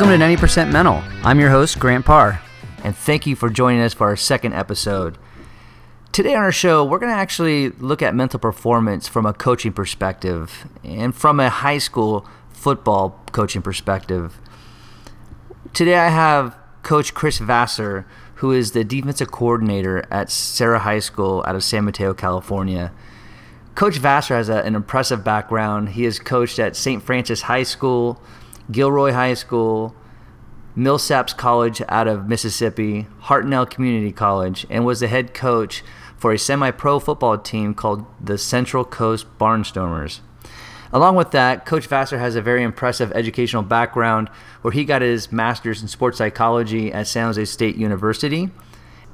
Welcome to 90% Mental. I'm your host, Grant Parr, and thank you for joining us for our second episode. Today on our show, we're going to actually look at mental performance from a coaching perspective and from a high school football coaching perspective. Today I have Coach Chris Vassar, who is the defensive coordinator at Serra High School out of San Mateo, California. Coach Vassar has a, an impressive background. He has coached at St. Francis High School, Gilroy High School, Millsaps College out of Mississippi, Hartnell Community College, and was the head coach for a semi pro football team called the Central Coast Barnstormers. Along with that, Coach Vassar has a very impressive educational background where he got his master's in sports psychology at San Jose State University.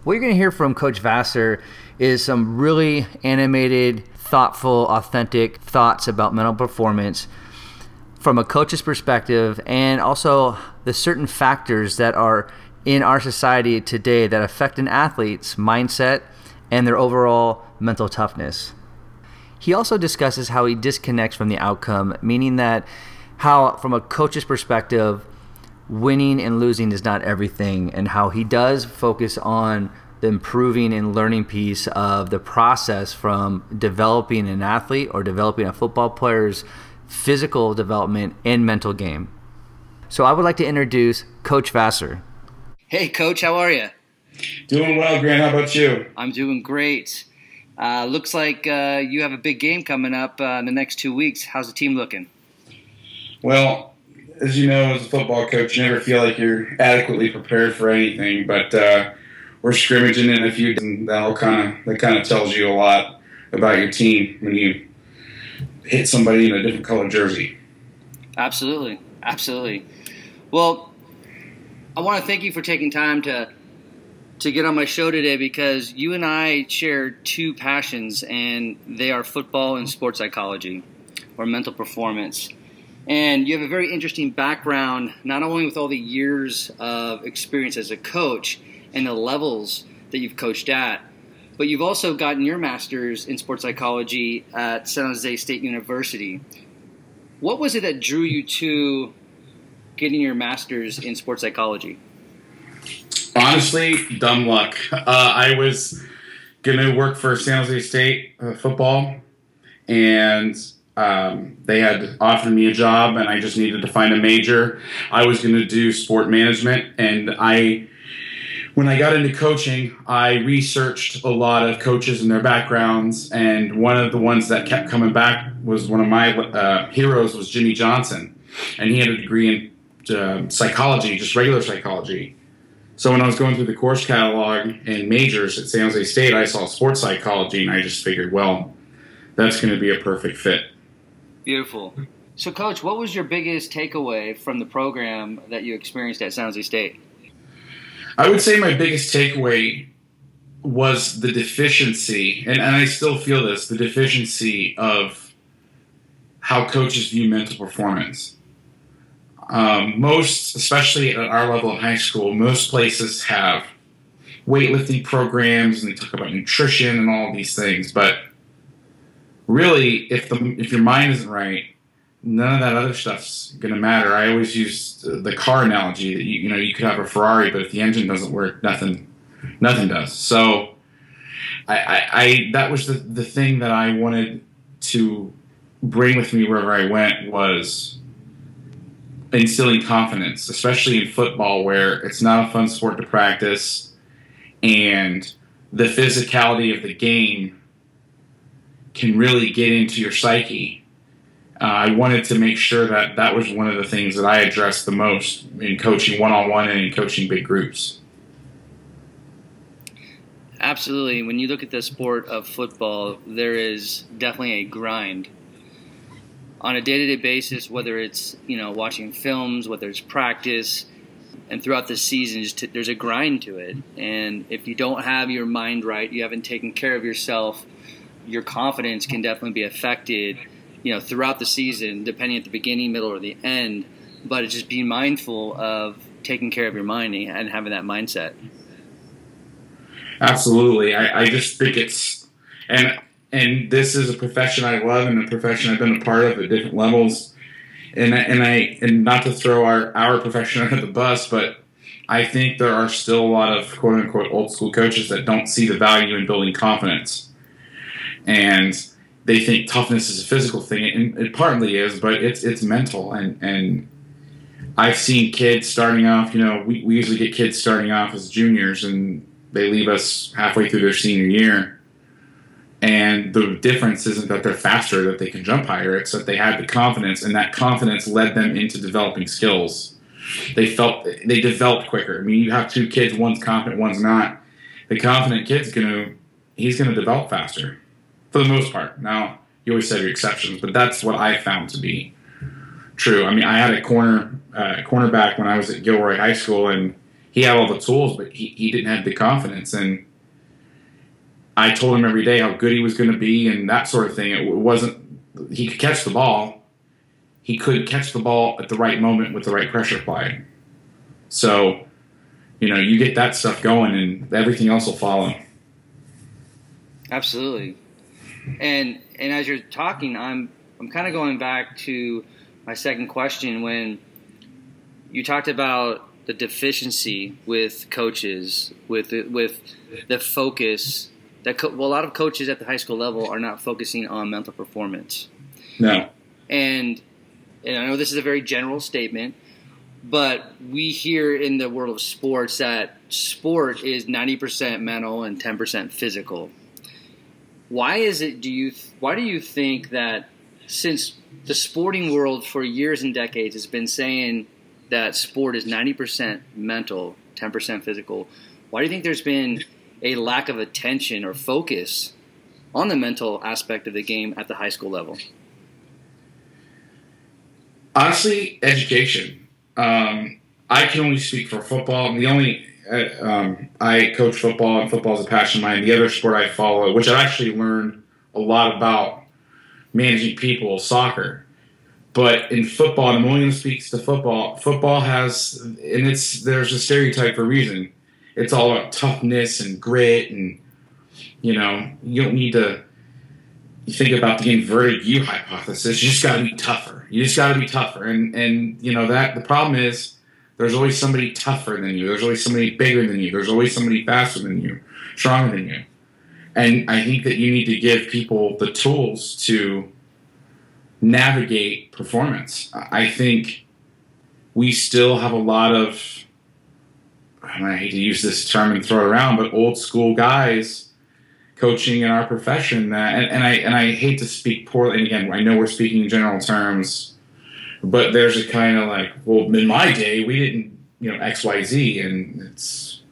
What you're going to hear from Coach Vassar is some really animated, thoughtful, authentic thoughts about mental performance from a coach's perspective and also the certain factors that are in our society today that affect an athlete's mindset and their overall mental toughness. He also discusses how he disconnects from the outcome, meaning that how, from a coach's perspective, winning and losing is not everything, and how he does focus on the improving and learning piece of the process from developing an athlete or developing a football player's physical development and mental game. So I would like to introduce Coach Vassar. Hey, Coach, how are you? Doing well, Grant. How about you? I'm doing great. Uh, looks like uh, you have a big game coming up uh, in the next two weeks. How's the team looking? Well, as you know, as a football coach, you never feel like you're adequately prepared for anything. But uh, we're scrimmaging in a few, and that'll kind of that kind of tells you a lot about your team when you hit somebody in a different color jersey. Absolutely, absolutely. Well, I want to thank you for taking time to to get on my show today because you and I share two passions, and they are football and sports psychology or mental performance. And you have a very interesting background, not only with all the years of experience as a coach and the levels that you've coached at, but you've also gotten your master's in sports psychology at San Jose State University. What was it that drew you to getting your master's in sports psychology? Honestly, dumb luck. Uh, I was going to work for San Jose State uh, football, and um, they had offered me a job, and I just needed to find a major. I was going to do sport management, and I when I got into coaching, I researched a lot of coaches and their backgrounds, and one of the ones that kept coming back was one of my uh, heroes was Jimmy Johnson, and he had a degree in uh, psychology, just regular psychology. So when I was going through the course catalog and majors at San Jose State, I saw sports psychology, and I just figured, well, that's going to be a perfect fit. Beautiful. So, coach, what was your biggest takeaway from the program that you experienced at San Jose State? I would say my biggest takeaway was the deficiency, and, and I still feel this the deficiency of how coaches view mental performance. Um, most, especially at our level in high school, most places have weightlifting programs and they talk about nutrition and all these things. But really, if the if your mind isn't right, none of that other stuff's going to matter. I always use the car analogy you, you know you could have a Ferrari, but if the engine doesn't work, nothing nothing does. So I, I, I that was the the thing that I wanted to bring with me wherever I went was instilling confidence, especially in football where it's not a fun sport to practice and the physicality of the game can really get into your psyche uh, I wanted to make sure that that was one of the things that I addressed the most in coaching one on one and in coaching big groups. Absolutely. When you look at the sport of football, there is definitely a grind on a day-to-day basis. Whether it's you know watching films, whether it's practice, and throughout the season, just there's a grind to it. And if you don't have your mind right, you haven't taken care of yourself, your confidence can definitely be affected you know, throughout the season, depending at the beginning, middle, or the end. But it's just being mindful of taking care of your mind and having that mindset. Absolutely, I, I just think it's and and this is a profession I love and a profession I've been a part of at different levels. and and I and not to throw our our profession under the bus, but I think there are still a lot of quote unquote old school coaches that don't see the value in building confidence, and they think toughness is a physical thing, and it partly is, but it's it's mental. And and I've seen kids starting off. You know, we, we usually get kids starting off as juniors, and they leave us halfway through their senior year. And the difference isn't that they're faster, that they can jump higher. It's that they had the confidence, and that confidence led them into developing skills they felt they developed quicker. I mean, you have two kids, one's confident, one's not. The confident kid's gonna he's gonna develop faster for the most part. Now, you always have your exceptions, but that's what I found to be true. I mean, I had a corner uh, cornerback when I was at Gilroy High School, and he had all the tools, but he, he didn't have the confidence. And I told him every day how good he was going to be and that sort of thing. It wasn't he could catch the ball, he could catch the ball at the right moment with the right pressure applied. So, you know, you get that stuff going, and everything else will follow. Absolutely. And and as you're talking, I'm I'm kind of going back to my second question when you talked about the deficiency with coaches, with with the focus that co- well, a lot of coaches at the high school level are not focusing on mental performance. No. And and I know this is a very general statement, but we hear in the world of sports that sport is 90% mental and 10% physical. Why is it do you why do you think that since the sporting world for years and decades has been saying that sport is 90% mental, 10% physical, why do you think there's been a lack of attention or focus on the mental aspect of the game at the high school level? honestly, education. Um, I can only speak for football. The only um, I coach football, and football is a passion of mine. The other sport I follow, which I actually learned a lot about managing people, soccer. But in football, and going to to football. Football has, and it's there's a stereotype for a reason. It's all about toughness and grit, and you know you don't need to you think about the inverted U hypothesis, you just got to be tougher. You just got to be tougher, and and you know that the problem is there's always somebody tougher than you. There's always somebody bigger than you. There's always somebody faster than you, stronger than you. And I think that you need to give people the tools to navigate performance. I think we still have a lot of I hate to use this term and throw it around, but old school guys coaching in our profession that and, and I and I hate to speak poorly and again I know we're speaking in general terms but there's a kind of like well in my day we didn't you know XYZ and it's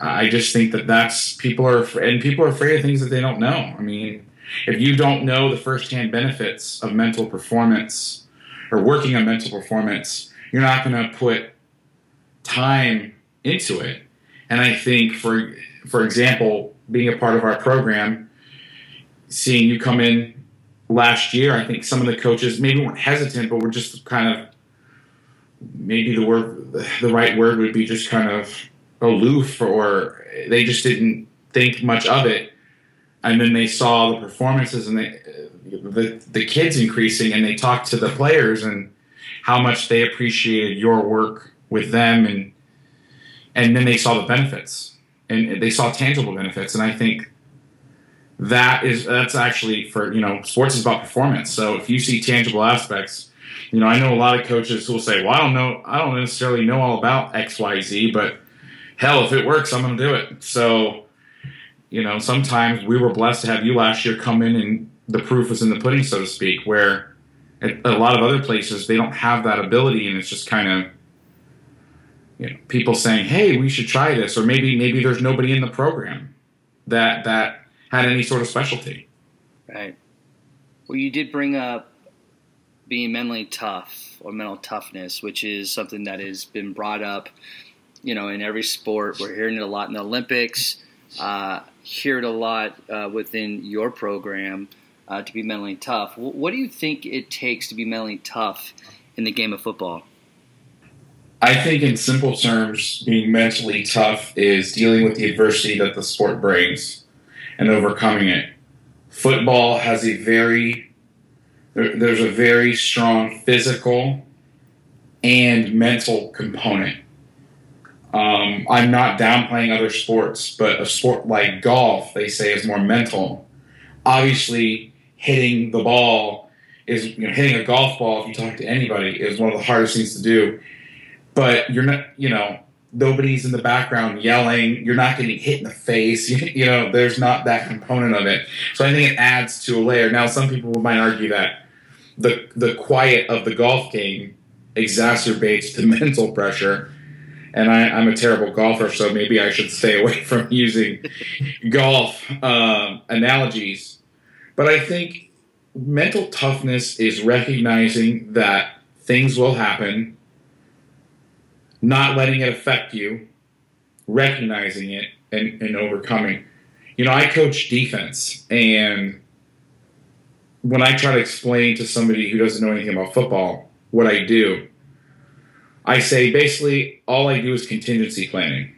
I just think that that's people are and people are afraid of things that they don't know. I mean if you don't know the firsthand benefits of mental performance or working on mental performance you're not going to put time into it. And I think for for example being a part of our program, seeing you come in last year, I think some of the coaches maybe weren't hesitant, but were just kind of maybe the word the right word would be just kind of aloof or they just didn't think much of it and then they saw the performances and they, the the kids increasing and they talked to the players and how much they appreciated your work with them and and then they saw the benefits and they saw tangible benefits. And I think that is that's actually for you know sports is about performance. So if you see tangible aspects, you know I know a lot of coaches who will say, "Well, I don't know, I don't necessarily know all about X, Y, Z, but hell, if it works, I'm going to do it." So you know sometimes we were blessed to have you last year come in and the proof was in the pudding, so to speak, where a lot of other places they don't have that ability and it's just kind of you know, people saying, "Hey, we should try this," or maybe maybe there's nobody in the program that that had any sort of specialty. Right. Well, you did bring up being mentally tough or mental toughness, which is something that has been brought up, you know, in every sport. We're hearing it a lot in the Olympics. Uh, hear it a lot uh, within your program uh, to be mentally tough. What do you think it takes to be mentally tough in the game of football? I think, in simple terms, being mentally tough is dealing with the adversity that the sport brings and overcoming it. Football has a very there, there's a very strong physical and mental component. Um, I'm not downplaying other sports, but a sport like golf, they say, is more mental. Obviously, hitting the ball is you know, hitting a golf ball. If you talk to anybody, is one of the hardest things to do. But you're not, you know, nobody's in the background yelling. You're not getting hit in the face. You, you know, there's not that component of it. So I think it adds to a layer. Now, some people might argue that the the quiet of the golf game exacerbates the mental pressure. And I, am a terrible golfer, so maybe I should stay away from using golf um, analogies. But I think mental toughness is recognizing that things will happen, not letting it affect you, recognizing it, and, and overcoming. You know, I coach defense, and when I try to explain to somebody who doesn't know anything about football what I do, I say basically all I do is contingency planning.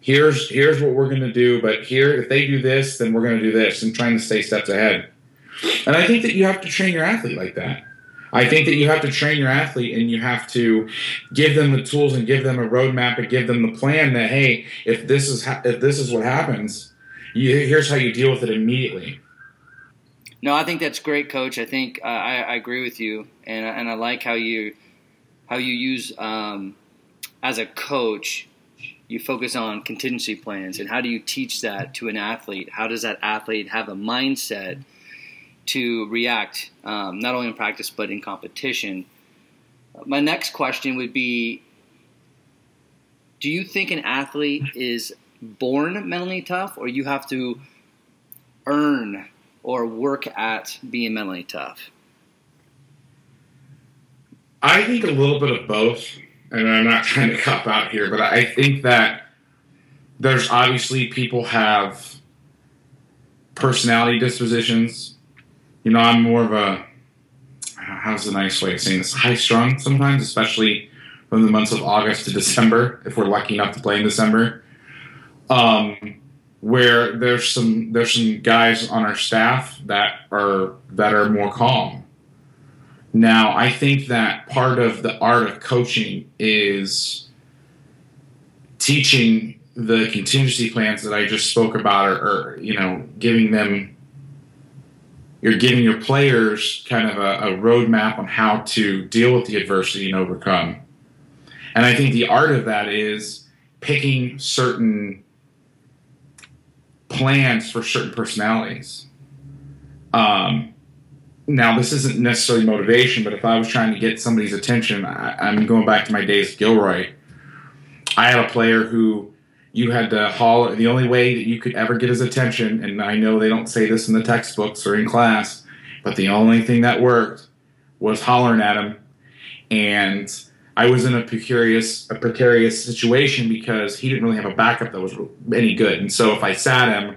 Here's here's what we're going to do, but here if they do this, then we're going to do this, and trying to stay steps ahead. And I think that you have to train your athlete like that. I think that you have to train your athlete and you have to give them the tools and give them a roadmap and give them the plan that hey, if this is ha- if this is what happens, you, here's how you deal with it immediately. No, I think that's great, Coach. I think uh, I, I, agree with you, and and I like how you how you use um, as a coach. You focus on contingency plans, and how do you teach that to an athlete? How does that athlete have a mindset to react, um, not only in practice but in competition? My next question would be: Do you think an athlete is born mentally tough, or you have to earn or work at being mentally tough? I think a little bit of both, and I'm not trying to cop out here, but I think that there's obviously people have personality dispositions. You know, I'm more of a how's the nice way of saying this? High strung sometimes, especially from the months of August to December, if we're lucky enough to play in December. Um, where there's some there's some guys on our staff that are that are more calm. Now, I think that part of the art of coaching is teaching the contingency plans that I just spoke about, or, or you know, giving them you're giving your players kind of a, a roadmap on how to deal with the adversity and overcome. And I think the art of that is picking certain plans for certain personalities. Um, now, this isn't necessarily motivation, but if I was trying to get somebody's attention, I, am going back to my days at Gilroy. I had a player who you had to haul. The only way that you could ever get his attention, and I know they don't say this in the textbooks or in class, but the only thing that worked was hollering at him. And I was in a precarious a precarious situation because he didn't really have a backup that was any good. And so if I sat him,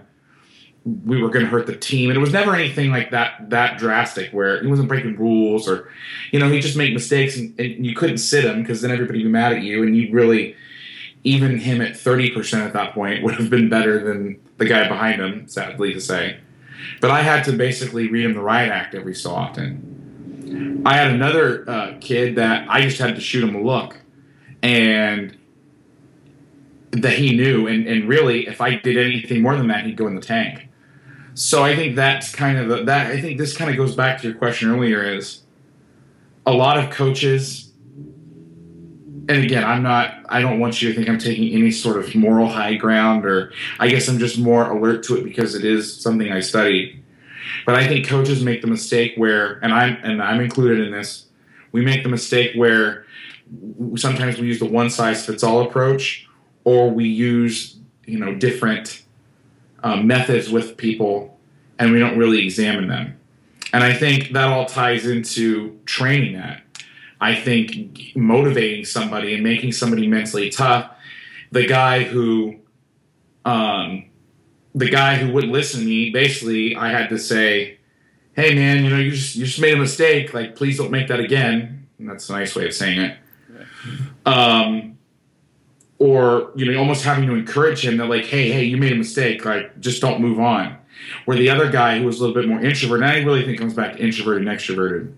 we were going to hurt the team. And it was never anything like that that drastic where he wasn't breaking rules or, you know, he just made mistakes and, and you couldn't sit him because then everybody would be mad at you. And you really, even him at 30% at that point would have been better than the guy behind him, sadly to say. But I had to basically read him the riot act every so often I had another uh, kid that I just had to shoot him a look, and that he knew. And, and really, if I did anything more than that, he'd go in the tank. So I think that's kind of the, that. I think this kind of goes back to your question earlier. Is a lot of coaches and again, I'm not, I don't want you to think I'm taking any sort of moral high ground, or I guess I'm just more alert to it because it is something I study. But I think coaches make the mistake where, and I'm and I'm included in this, we make the mistake where sometimes we use the one size fits all approach, or we use you know different um, methods with people, and we don't really examine them. And I think that all ties into training that. I think motivating somebody and making somebody mentally tough. The guy who um, the guy who wouldn't listen to me, basically, I had to say, "Hey, man, you know, you just you just made a mistake. Like, please don't make that again." And that's a nice way of saying it. Um, or you know, almost having to encourage him that, like, "Hey, hey, you made a mistake. Like, just don't move on." Where the other guy who was a little bit more introverted, and I really think it comes back to introverted and extroverted.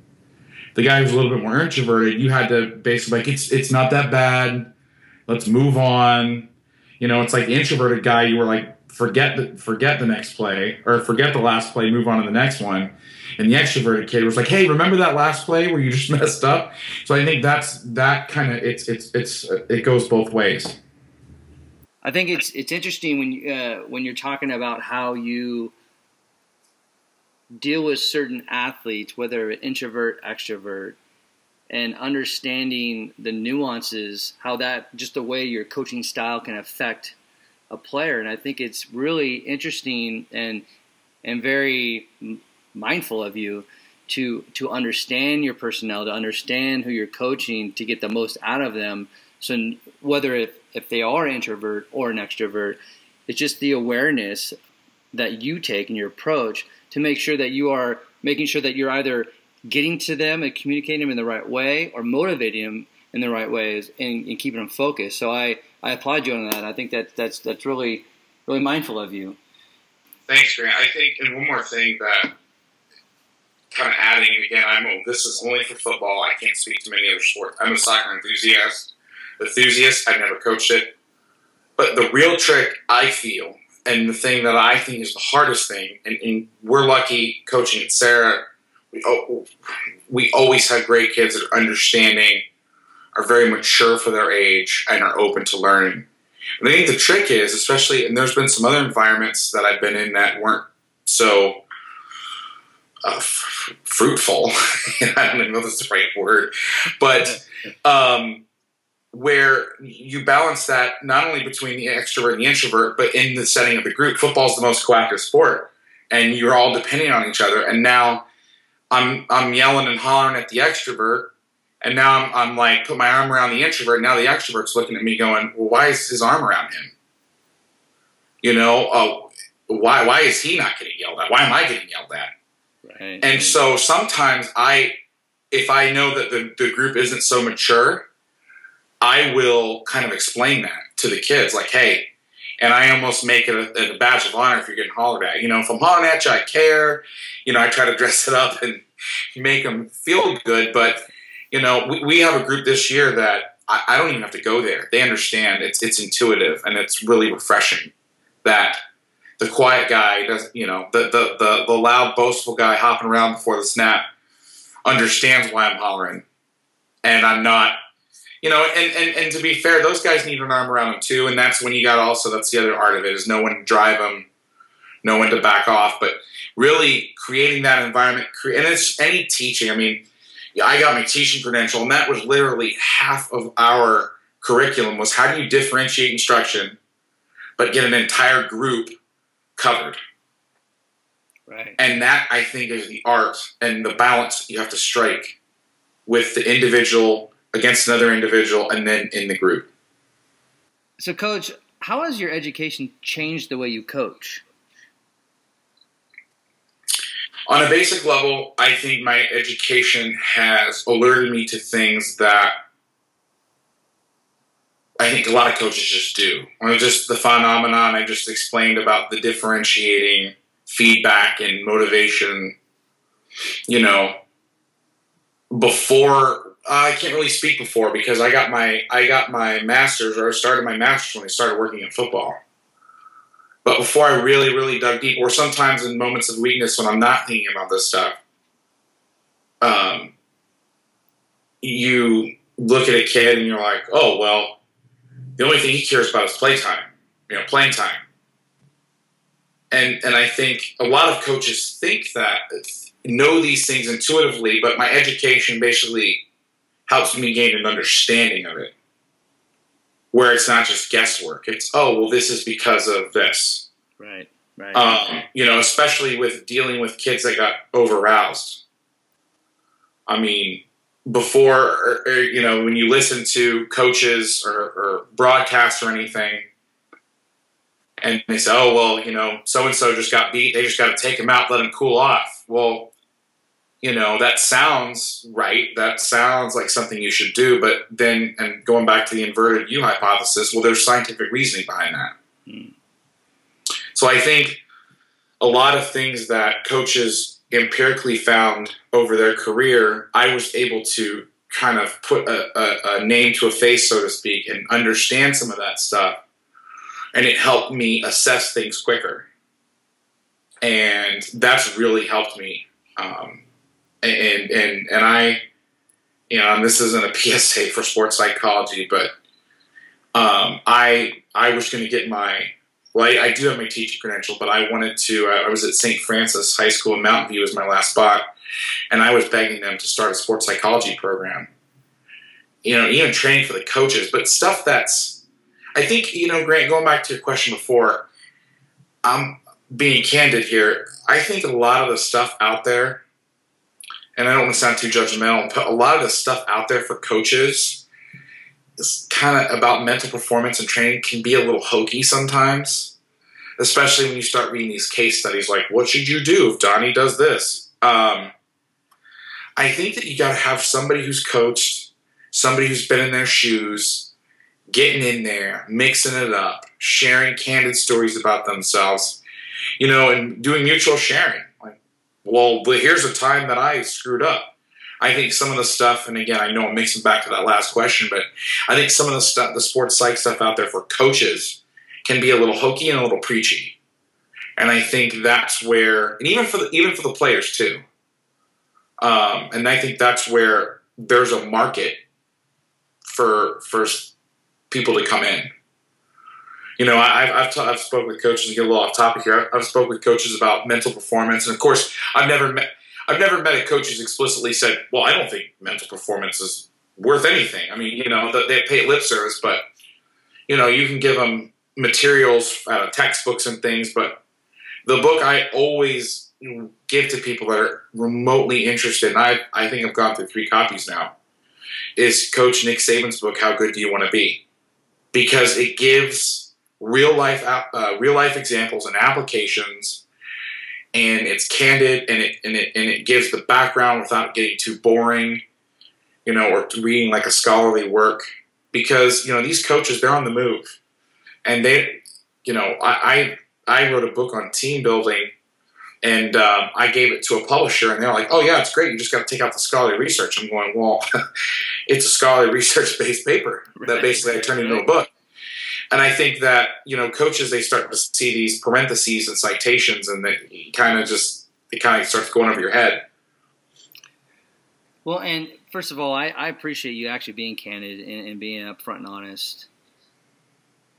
The guy who's a little bit more introverted, you had to basically like it's it's not that bad. Let's move on. You know, it's like the introverted guy. You were like forget the forget the next play or forget the last play, move on to the next one. And the extroverted kid was like, "Hey, remember that last play where you just messed up?" So I think that's that kind of it's it's it's it goes both ways. I think it's it's interesting when uh, when you're talking about how you deal with certain athletes, whether introvert, extrovert, and understanding the nuances, how that just the way your coaching style can affect a player. And I think it's really interesting and and very mindful of you to to understand your personnel, to understand who you're coaching, to get the most out of them. So whether if if they are introvert or an extrovert. It's just the awareness that you take in your approach to make sure that you are making sure that you're either getting to them and communicating them in the right way or motivating them in the right ways and, and keeping them focused. So I, I applaud you on that. I think that that's that's really really mindful of you. Thanks, Grant. I think, and one more thing that kind of adding again, I'm this is only for football. I can't speak to many other sports. I'm a soccer enthusiast enthusiast. I've never coached it. But the real trick, I feel, and the thing that I think is the hardest thing, and, and we're lucky coaching at Serra, we, we always have great kids that are understanding, are very mature for their age, and are open to learning. And I think the trick is, especially, and there's been some other environments that I've been in that weren't so uh, f- fruitful. I don't know if that's the right word, but um, where you balance that not only between the extrovert and the introvert, but in the setting of the group. Football is the most coactive sport, and you're all depending on each other. And now I'm I'm yelling and hollering at the extrovert, and now I'm, I'm like put my arm around the introvert. Now the extrovert's looking at me, going, "Well, why is his arm around him? You know, uh, why why is he not getting yelled at? Why am I getting yelled at?" Right. And so sometimes I, if I know that the, the group isn't so mature I will kind of explain that to the kids, like, hey, and I almost make it a, a, badge of honor if you're getting hollered at. You know, if I'm hollering at you, I care. You know, I try to dress it up and make them feel good. But you know, we, we have a group this year that I, I, don't even have to go there. They understand. It's it's intuitive and it's really refreshing that the quiet guy does. You know, the the the, the loud boastful guy hopping around before the snap understands why I'm hollering, and I'm not you know, and, and, and to be fair, those guys need an arm around them too, and that's when you got also that's the other art of it is know when to drive them, know when to back off, but really creating that environment. And it's any teaching. I mean, I got my teaching credential, and that was literally half of our curriculum was how do you differentiate instruction, but get an entire group covered. Right. And that I think is the art and the balance you have to strike with the individual against another individual, and then in the group. So, coach, how has your education changed the way you coach? On a basic level, I think my education has alerted me to things that I think a lot of coaches just do. Or just the phenomenon I just explained about the differentiating feedback and motivation. You know, before I can't really speak before because I got my I got my master's or I started my master's when I started working in football. But before I really, really dug deep, or sometimes in moments of weakness when I'm not thinking about this stuff, um, you look at a kid and you're like, oh well, the only thing he cares about is playtime, you know, playing time. And and I think a lot of coaches think that know these things intuitively, but my education basically helps me gain an understanding of it. Where it's not just guesswork. It's, oh, well, this is because of this. Right, right. Um, you know, especially with dealing with kids that got overroused. I mean, before, or, or, you know, when you listen to coaches or, or broadcasts or anything, and they say, oh, well, you know, so and so just got beat. They just got to take him out, let him cool off. Well, you know that sounds right that sounds like something you should do but then and going back to the inverted u hypothesis well there's scientific reasoning behind that mm. so i think a lot of things that coaches empirically found over their career, I was able to kind of put a, a, a, name to a face, so to speak, and understand some of that stuff. And it helped me assess things quicker. And that's really helped me. Um, and, and, and I, you know, this isn't a PSA for sports psychology, but um, I, I was going to get my well, I, I, do have my teaching credential, but I wanted to. Uh, I was at St. Francis High School in Mountain View as my last spot, and I was begging them to start a sports psychology program. You know, even training for the coaches, but stuff that's. I think you know, Grant. Going back to your question before, I'm being candid here. I think a lot of the stuff out there, and I don't want to sound too judgmental, but a lot of the stuff out there for coaches is kind of about mental performance and training can be a little hokey sometimes, especially when you start reading these case studies like, what should you do if Donnie does this? Um, I think that you got to have somebody who's coached, somebody who's been in their shoes, getting in there, mixing it up, sharing candid stories about themselves, you know, and doing mutual sharing. Well, here's a time that I screwed up I think some of the stuff, and again, I know I'm mixing back to that last question, but I think some of the stuff, the sports psych stuff out there for coaches, can be a little hokey and a little preachy. And I think that's where, and even for the even for the players too. Um, and I think that's where there's a market for for people to come in. You know, I've I've, ta- I've spoken with coaches. Get a little off topic here. I've, I've spoken with coaches about mental performance, and of course, I've never met I've never met a coach who's explicitly said, "Well, I don't think mental performance is worth anything." I mean, you know, they pay lip service, but you know, you can give them materials of textbooks and things, but the book I always give to people that are remotely interested, and I I think I've gone through three copies now, is Coach Nick Saban's book, "How Good Do You Want to Be," because it gives real life uh, real life examples and applications and it's candid and it and it and it gives the background without getting too boring, you know, or reading like a scholarly work because you know these coaches they're on the move, and they, you know, I I, I wrote a book on team building. And um, I gave it to a publisher, and they're like, "Oh yeah, it's great. You just got to take out the scholarly research." I'm going, "Well, it's a scholarly research-based paper that basically I turned into a book." And I think that you know coaches they start to see these parentheses and citations, and they kind of just it kind of starts going over your head. Well, and first of all, I, I appreciate you actually being candid and, and being upfront and honest,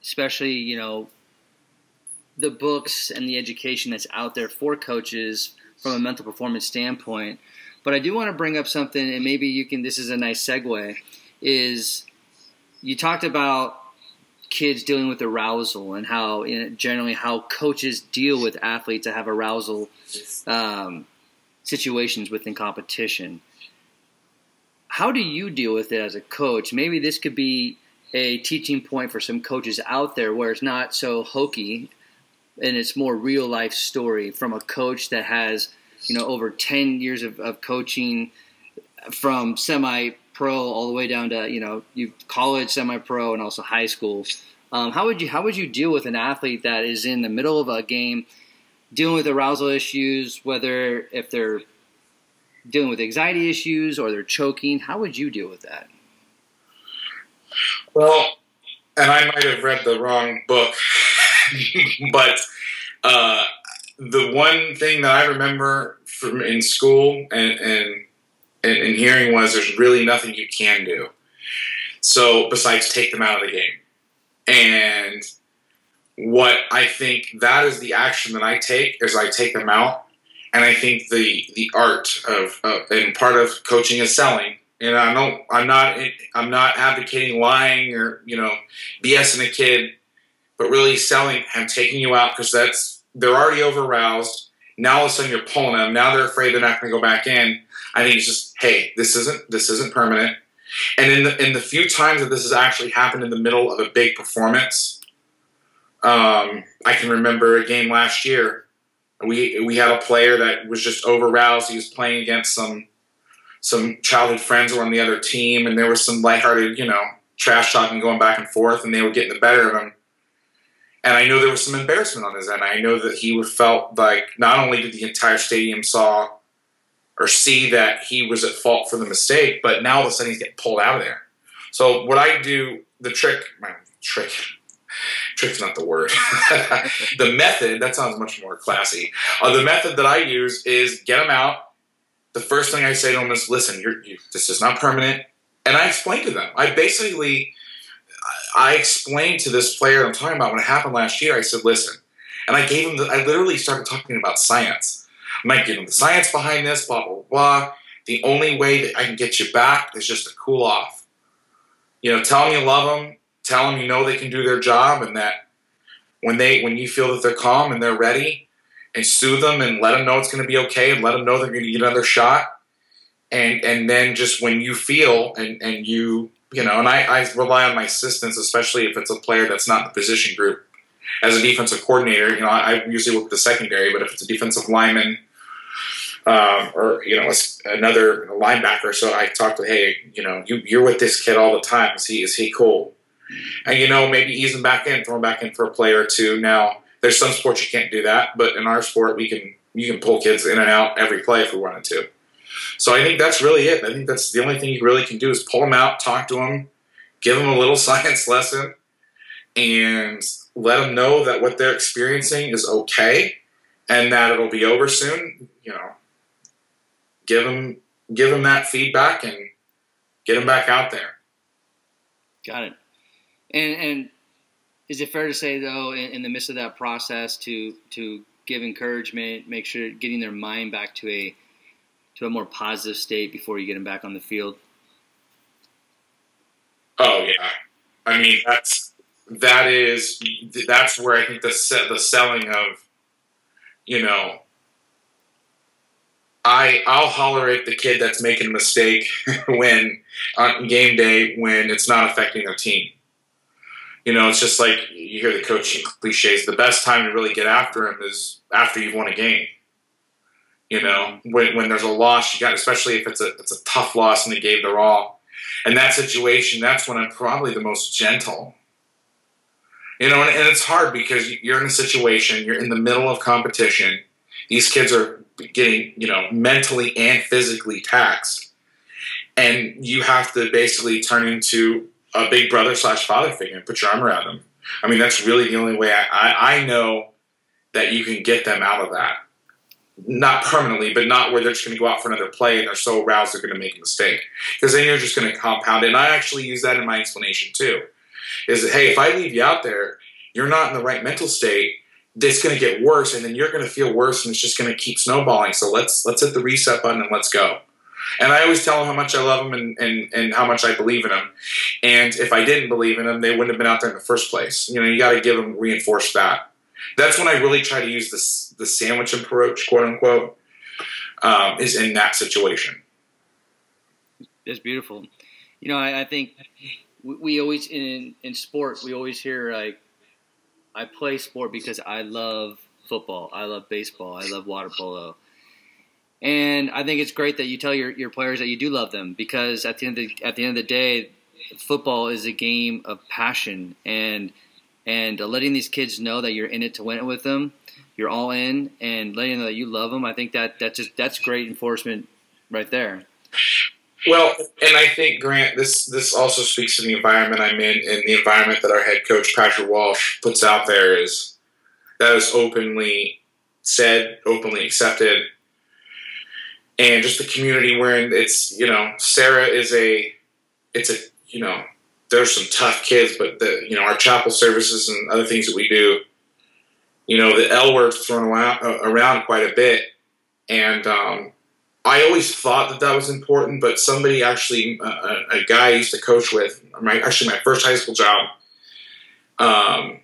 especially you know the books and the education that's out there for coaches from a mental performance standpoint. But I do want to bring up something, and maybe you can. This is a nice segue. Is you talked about kids dealing with arousal and how you know, generally how coaches deal with athletes that have arousal um, situations within competition. How do you deal with it as a coach? Maybe this could be a teaching point for some coaches out there where it's not so hokey and it's more real life story from a coach that has you know over 10 years of, of coaching from semi pro all the way down to you know you college, semi pro, and also high school. Um, how would you how would you deal with an athlete that is in the middle of a game, dealing with arousal issues, whether if they're dealing with anxiety issues or they're choking? How would you deal with that? Well, and I might have read the wrong book, but uh, the one thing that I remember from in school and, and and, and hearing was there's really nothing you can do. So besides take them out of the game. And what I think that is the action that I take is I take them out, and I think the the art of uh, and part of coaching is selling. And I don't, I'm not, I'm not advocating lying or you know, BSing a kid, but really selling. I'm taking you out because that's they're already over aroused. Now all of a sudden you're pulling them. Now they're afraid they're not going to go back in. I think it's just, hey, this isn't this isn't permanent. And in the in the few times that this has actually happened in the middle of a big performance, um, I can remember a game last year. We we had a player that was just over roused. He was playing against some some childhood friends who were on the other team, and there was some lighthearted, you know, trash talking going back and forth, and they were getting the better of him. And I know there was some embarrassment on his end. I know that he felt like not only did the entire stadium saw or see that he was at fault for the mistake, but now all of a sudden he's getting pulled out of there. So what I do, the trick, my trick, trick's not the word. the method that sounds much more classy. Uh, the method that I use is get him out. The first thing I say to him is, "Listen, you, this is not permanent," and I explain to them. I basically, I explained to this player I'm talking about when it happened last year. I said, "Listen," and I gave him. The, I literally started talking about science. I might give him the science behind this, blah blah blah. The only way that I can get you back is just to cool off. You know, tell them you love them, tell them you know they can do their job, and that when they when you feel that they're calm and they're ready, and soothe them and let them know it's going to be okay, and let them know they're going to get another shot, and and then just when you feel and and you you know, and I, I rely on my assistants, especially if it's a player that's not in the position group. As a defensive coordinator, you know, I usually work the secondary, but if it's a defensive lineman um, or you know another linebacker. So I talked to, hey, you know, you, you're with this kid all the time. Is he is he cool? And you know, maybe ease him back in, throw him back in for a play or two. Now, there's some sports you can't do that, but in our sport, we can you can pull kids in and out every play if we wanted to. So I think that's really it. I think that's the only thing you really can do is pull them out, talk to them, give them a little science lesson, and let them know that what they're experiencing is okay and that it'll be over soon. You know, give them give them that feedback and get them back out there. Got it. And and is it fair to say though, in, in the midst of that process, to to give encouragement, make sure getting their mind back to a to a more positive state before you get them back on the field? Oh yeah, I mean that's that is that's where I think the the selling of you know I I'll holler at the kid that's making a mistake when on game day when it's not affecting their team. You know, it's just like you hear the coaching cliches. The best time to really get after him is after you've won a game. You know, when, when there's a loss, you got especially if it's a it's a tough loss and they gave their all. In that situation, that's when I'm probably the most gentle. You know, and, and it's hard because you're in a situation, you're in the middle of competition. These kids are getting you know mentally and physically taxed, and you have to basically turn into a big brother slash father figure and put your arm around them. I mean, that's really the only way I, I, I know that you can get them out of that. Not permanently, but not where they're just going to go out for another play and they're so aroused they're going to make a mistake. Because then you're just going to compound it. And I actually use that in my explanation too. Is that, hey, if I leave you out there, you're not in the right mental state it's going to get worse and then you're going to feel worse and it's just going to keep snowballing. So let's let's hit the reset button and let's go. And i always tell them how much i love them and, and, and how much i believe in them and if i didn't believe in them they wouldn't have been out there in the first place. You know you got to give them reinforce that. That's when i really try to use this the sandwich approach quote unquote um, is in that situation. That's beautiful. You know i, I think we, we always in in sport we always hear like I play sport because I love football. I love baseball. I love water polo. And I think it's great that you tell your, your players that you do love them because at the end of the, at the end of the day, football is a game of passion and and letting these kids know that you're in it to win it with them, you're all in, and letting them know that you love them. I think that that's just that's great enforcement right there. Well, and I think Grant, this this also speaks to the environment I'm in, and the environment that our head coach Patrick Walsh puts out there is that is openly said, openly accepted, and just the community wherein it's you know Serra is a it's a you know there's some tough kids, but the you know our chapel services and other things that we do, you know the L word's thrown around, around quite a bit, and um, I always thought that that was important, but somebody actually, uh, a, guy I used to coach with, my, actually my first high school job, um,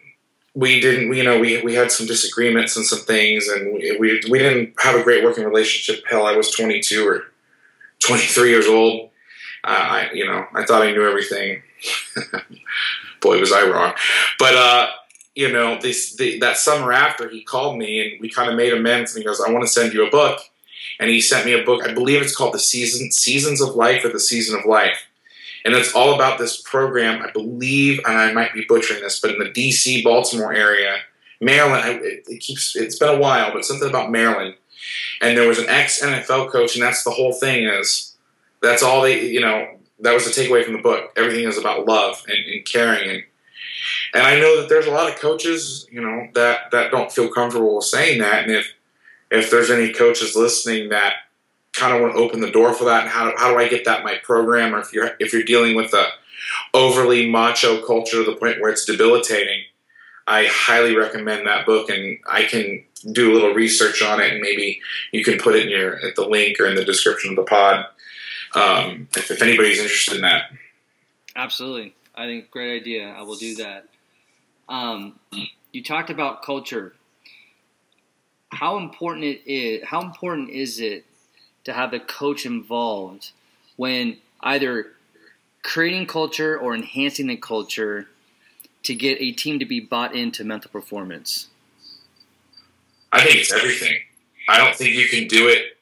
we didn't, you know, we, we had some disagreements and some things, and we, we, we didn't have a great working relationship. Hell, I was 22 or 23 years old. Uh, I, you know, I thought I knew everything. Boy, was I wrong. But, uh, you know, this, the, that summer after, he called me and we kind of made amends, and he goes, I want to send you a book and he sent me a book. I believe it's called the season Seasons of Life or the Season of Life, and it's all about this program. I believe, and I might be butchering this, but in the D.C. Baltimore area, Maryland. It, it keeps. It's been a while, but something about Maryland. And there was an ex NFL coach, and that's the whole thing. Is that's all they, you know, that was the takeaway from the book. Everything is about love and, and caring, and and I know that there's a lot of coaches, you know, that that don't feel comfortable with saying that. And if if there's any coaches listening that kind of want to open the door for that, and how, how do I get that in my program, or if you're if you're dealing with a overly macho culture to the point where it's debilitating, I highly recommend that book, and I can do a little research on it, and maybe you can put it in your at the link or in the description of the pod um, if, if anybody's interested in that. Absolutely, I think great idea. I will do that. Um, you talked about culture. How important it is? How important is it to have the coach involved when either creating culture or enhancing the culture to get a team to be bought into mental performance? I think it's everything. I don't think you can do it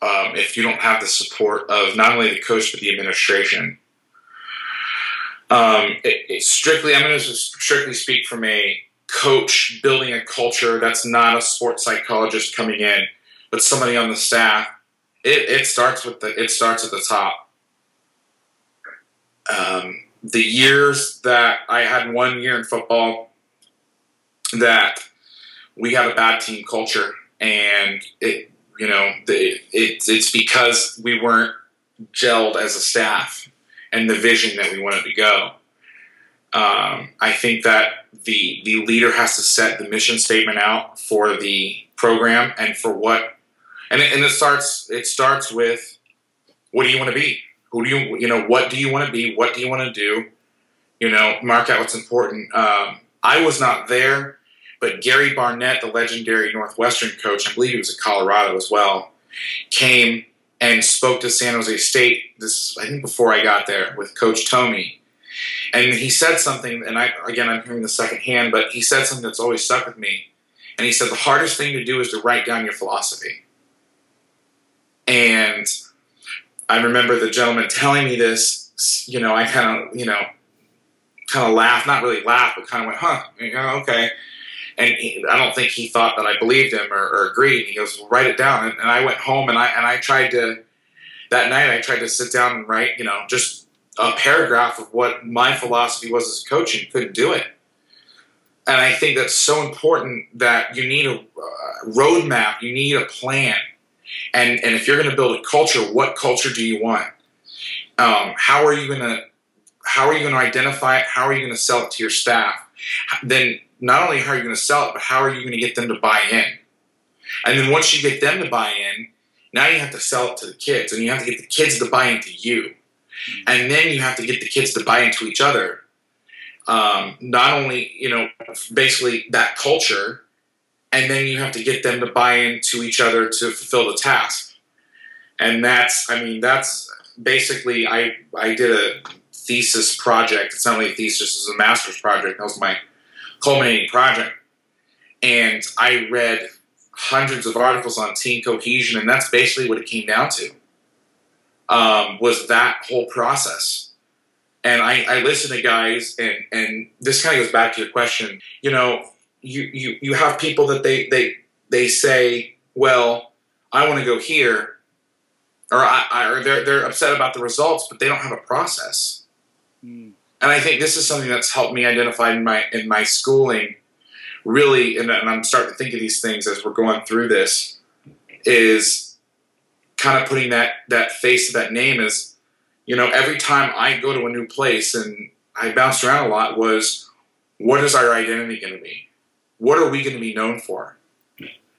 um, if you don't have the support of not only the coach but the administration. Um, it, it strictly, I'm going to strictly speak from a coach building a culture that's not a sports psychologist coming in, but somebody on the staff. It, it starts with the it starts at the top. Um, the years that I had one year in football that we had a bad team culture, and it you know it, it's because we weren't gelled as a staff and the vision that we wanted to go. Um, I think that the the leader has to set the mission statement out for the program and for what, and it, and it starts it starts with what do you want to be? Who do you you know what do you want to be? What do you want to do? You know, mark out what's important. Um, I was not there, but Gary Barnett, the legendary Northwestern coach, I believe he was at Colorado as well, came and spoke to San Jose State. This I think before I got there with Coach Tomey, and he said something. And I again I'm hearing the second hand, but he said something that's always stuck with me. And he said the hardest thing to do is to write down your philosophy. And I remember the gentleman telling me this. You know, I kind of you know kind of laughed, not really laughed, but kind of went, "Huh, you know, okay." And he, I don't think he thought that I believed him or, or agreed. He goes, well, "Write it down." And, and, I went home and I and I tried to that night. I tried to sit down and write, you know, just a paragraph of what my philosophy was as a coach, and couldn't do it. And I think that's so important that you need a uh, roadmap, you need a plan, and and if you're going to build a culture, what culture do you want? Um, how are you going to how are you going to identify it? How are you going to sell it to your staff? Then not only how are you going to sell it, but how are you going to get them to buy in? And then once you get them to buy in, now you have to sell it to the kids, and you have to get the kids to buy into you, and then you have to get the kids to buy into each other. Um, not only you know basically that culture, and then you have to get them to buy into each other to fulfill the task. And that's I mean that's basically I I did a thesis project. It's not really a thesis; it's a master's project. That was my culminating project. And I read hundreds of articles on team cohesion, and that's basically what it came down to. Um, was that whole process. And I, I listen to guys, and, and this kind of goes back to your question. You know, you, you, you have people that they, they, they say, well, I want to go here, or, I, I, or they're, they're upset about the results, but they don't have a process. Mm and I think this is something that's helped me identify in my in my schooling. Really, and, and I'm starting to think of these things as we're going through this. Is kind of putting that that face to that name is, you know, every time I go to a new place and I bounced around a lot was, what is our identity going to be? What are we going to be known for?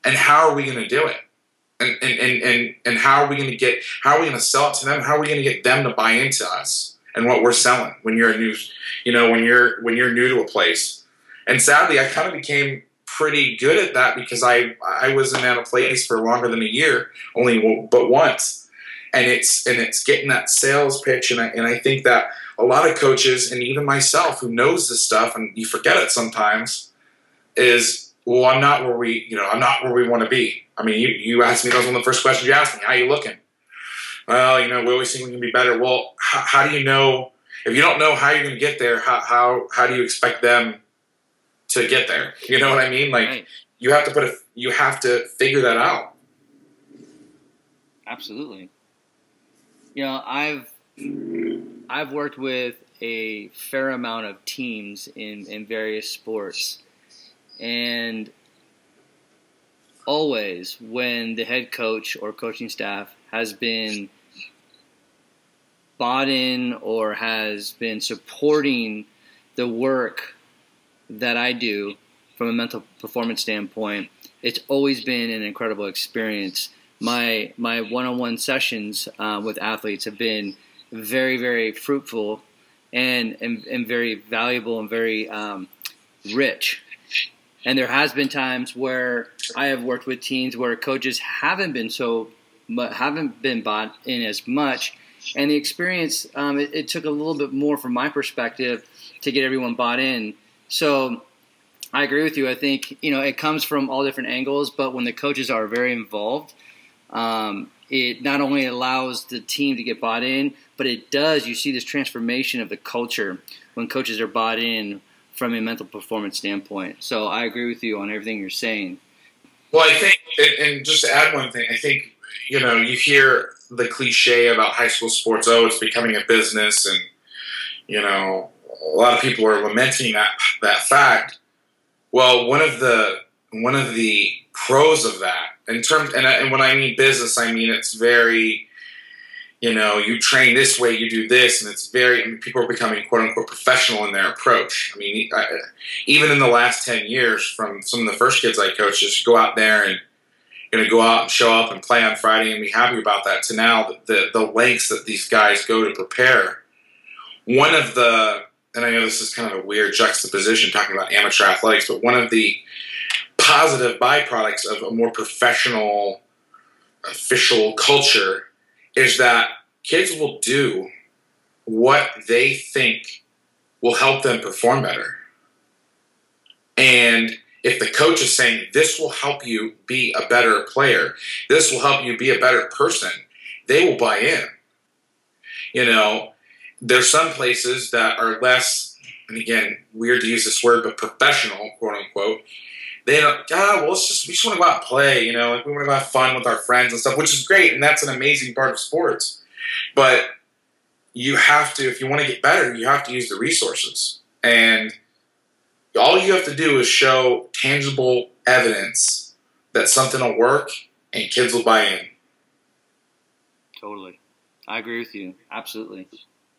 And how are we going to do it? And, and, and, and, and how are we going to get, how are we going to sell it to them? How are we going to get them to buy into us? and what we're selling when you're a new, you know, when you're when you're new to a place. And sadly, I kind of became pretty good at that because I I wasn't at of place for longer than a year, only but once. And it's and it's getting that sales pitch, and I, and I think that a lot of coaches and even myself who knows this stuff, and you forget it sometimes, is well, I'm not where we, you know, I'm not where we want to be. I mean, you, you asked me, that was one of the first questions you asked me, how you looking? well, you know, we always think we can be better. Well, how, how do you know if you don't know how you're going to get there? How how how do you expect them to get there? You know what I mean? Like Right. you have to put a you have to figure that out. Absolutely. You know, I've I've worked with a fair amount of teams in, in various sports. And always when the head coach or coaching staff has been bought in or has been supporting the work that I do from a mental performance standpoint, it's always been an incredible experience. My my one-on-one sessions uh, with athletes have been very very fruitful and and, and very valuable and very um, rich. And there has been times where I have worked with teams where coaches haven't been so haven't been bought in as much, and the experience um, it, it took a little bit more from my perspective to get everyone bought in. So I agree with you. I think you know it comes from all different angles, but when the coaches are very involved, um, it not only allows the team to get bought in, but it does. You see this transformation of the culture when coaches are bought in from a mental performance standpoint. So I agree with you on everything you're saying. Well, I think, and, just to add one thing, I think you know you hear the cliche about high school sports. Oh, it's becoming a business, and you know a lot of people are lamenting that that fact. Well, one of the one of the pros of that, in terms, and, and when I mean business, I mean it's very, you know, you train this way, you do this, and it's very. I mean, people are becoming quote unquote professional in their approach. I mean, I, even in the last 10 years from some of the first kids I coached, just go out there and going to go out and show up and play on Friday and be happy about that to now the, the, the lengths that these guys go to prepare. One of the, and I know this is kind of a weird juxtaposition talking about amateur athletics, but one of the positive byproducts of a more professional, official culture is that kids will do what they think will help them perform better. And if the coach is saying this will help you be a better player, this will help you be a better person, they will buy in. You know, there's some places that are less, and again, weird to use this word, but professional, quote unquote. They don't, ah, well, it's just, we just want to go out and play, you know, like we want to go have fun with our friends and stuff, which is great, and that's an amazing part of sports. But you have to, if you want to get better, you have to use the resources. And all you have to do is show tangible evidence that something will work and kids will buy in. Totally. I agree with you. Absolutely.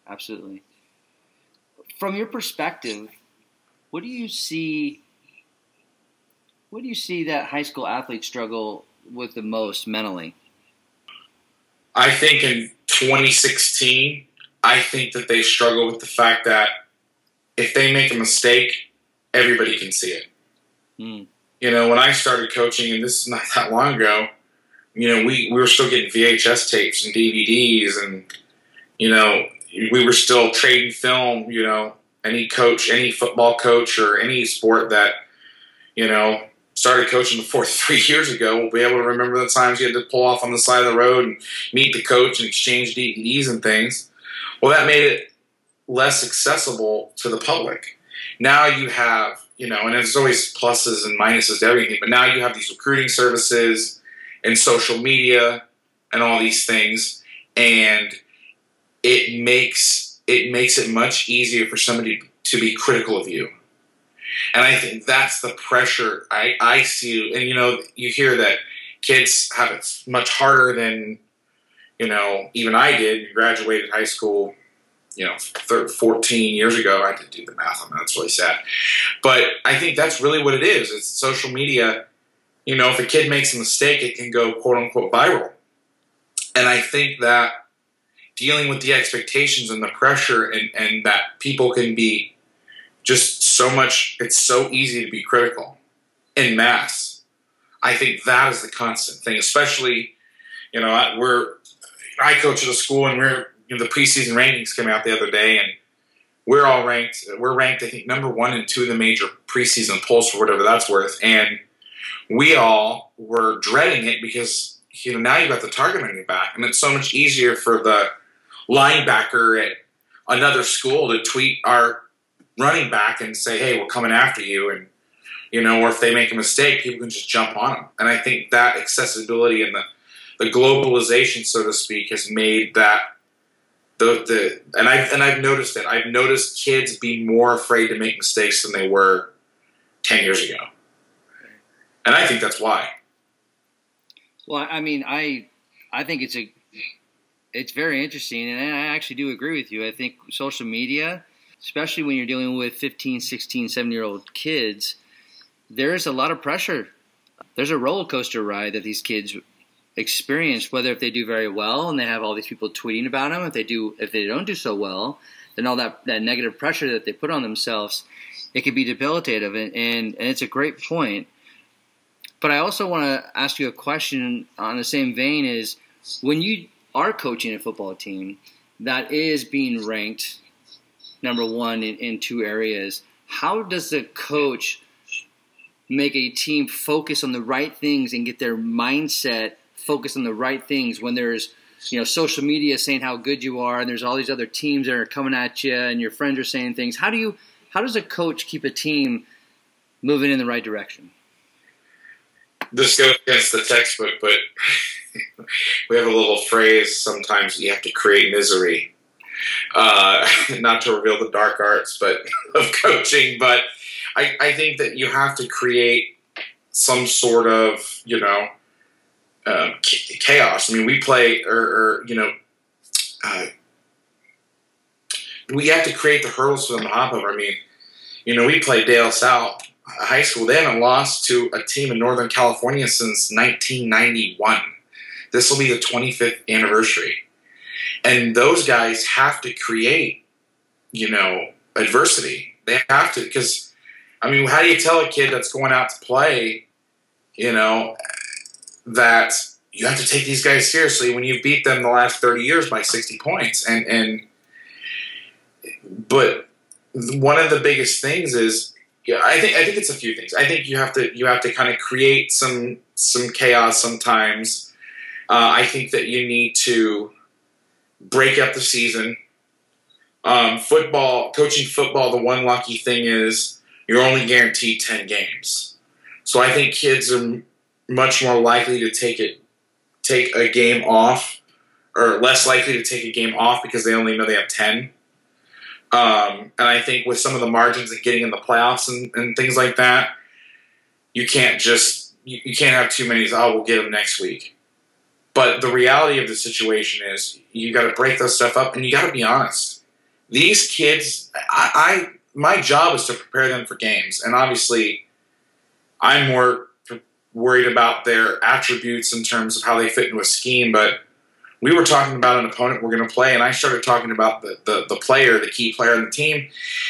Absolutely. From your perspective, what do you see what do you see that high school athletes struggle with the most mentally? I think in 2016, I think that they struggle with the fact that if they make a mistake, everybody can see it. Mm. You know, when I started coaching, and this is not that long ago, you know, we, we were still getting VHS tapes and DVDs, and, you know, we were still trading film. You know, any coach, any football coach, or any sport that, you know, started coaching before three years ago will be able to remember the times you had to pull off on the side of the road and meet the coach and exchange DVDs and things. Well, that made it less accessible to the public. Now you have, you know, and there's always pluses and minuses to everything, but now you have these recruiting services and social media and all these things, and it makes it makes it much easier for somebody to be critical of you. And I think that's the pressure I, I see. And you know, you hear that kids have it much harder than, you know, even I did. Graduated high school, you know, 13, 14 years ago. I did do the math on that. It's really sad. But I think that's really what it is. It's social media. You know, if a kid makes a mistake, it can go quote unquote viral. And I think that dealing with the expectations and the pressure and, and that people can be just so much it's so easy to be critical in mass. I think that is the constant thing especially you know we're i coach at a school and we're you know, the preseason rankings came out the other day and we're all ranked we're ranked i think number one and two in the major preseason polls for whatever that's worth. And we all were dreading it because you know now you've got the target on your back, and it's so much easier for the linebacker at another school to tweet our running back and say, "Hey, we're coming after you," and you know, or if they make a mistake, people can just jump on them. And I think that accessibility and the the globalization, so to speak, has made that the the and I and I've noticed it. I've noticed kids be more afraid to make mistakes than they were ten years ago, and I think that's why. Well, I mean, I I think it's a it's very interesting, and I actually do agree with you. I think social media, especially when you're dealing with 15, 16, 17 year old kids, there's a lot of pressure. There's a roller coaster ride that these kids experience, whether if they do very well and they have all these people tweeting about them, if they do if they don't do so well, then all that, that negative pressure that they put on themselves, it can be debilitative. And, and, and it's a great point. But I also want to ask you a question on the same vein is when you are coaching a football team that is being ranked number one in, in two areas, how does the coach make a team focus on the right things and get their mindset focused on the right things when there's you know social media saying how good you are and there's all these other teams that are coming at you and your friends are saying things? How do you how does a coach keep a team moving in the right direction? This goes against the textbook but we have a little phrase sometimes you have to create misery uh, not to reveal the dark arts but of coaching but I, I think that you have to create some sort of you know uh, chaos. I mean, we play, or, or you know, uh, we have to create the hurdles for them to hop over. I mean, you know, we played La Salle High School. They haven't lost to a team in Northern California since 1991. This will be the 25th anniversary. And those guys have to create, you know, adversity. They have to, because, I mean, how do you tell a kid that's going out to play, you know, that you have to take these guys seriously when you've beat them the last 30 years by 60 points. And, and, but one of the biggest things is, yeah, I think, I think it's a few things. I think you have to, you have to kind of create some, some chaos sometimes. Uh, I think that you need to break up the season. Um, football, coaching football, the one lucky thing is you're only guaranteed 10 games. So I think kids are much more likely to take it take a game off or less likely to take a game off because they only know they have 10 um, and i think with some of the margins and getting in the playoffs and, and things like that you can't just you, you can't have too many oh we'll get them next week but the reality of the situation is you got to break those stuff up and you got to be honest. These kids I, I my job is to prepare them for games. And obviously i'm more worried about their attributes in terms of how they fit into a scheme, but we were talking about an opponent we're going to play, and I started talking about the, the, the player, the key player on the team,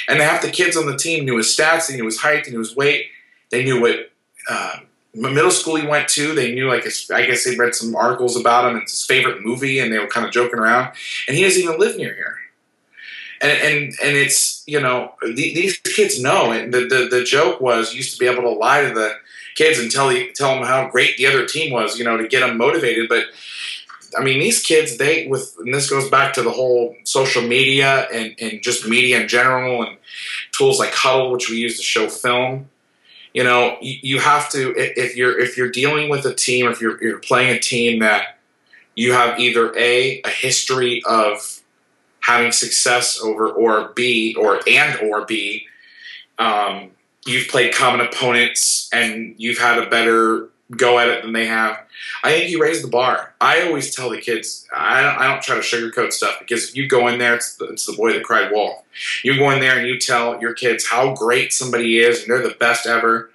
and half the kids on the team knew his stats, they knew his height, they knew his weight, they knew what uh, middle school he went to. They knew like his, I guess they read some articles about him. It's his favorite movie, and they were kind of joking around. And he doesn't even live near here. And and and it's you know the, these kids know. And the, the the joke was used to be able to lie to the kids and tell tell them how great the other team was, you know, to get them motivated. But I mean, these kids, they with and this goes back to the whole social media and, and just media in general and tools like Hudl, which we use to show film. You know, you, have to if you're if you're dealing with a team, if you're, you're playing a team that you have either a a history of having success over or b or and or b um, you've played common opponents and you've had a better go at it than they have. I think you raise the bar. I always tell the kids, I don't, I don't try to sugarcoat stuff because if you go in there, it's the, it's the boy that cried wolf. You go in there and you tell your kids how great somebody is and they're the best ever.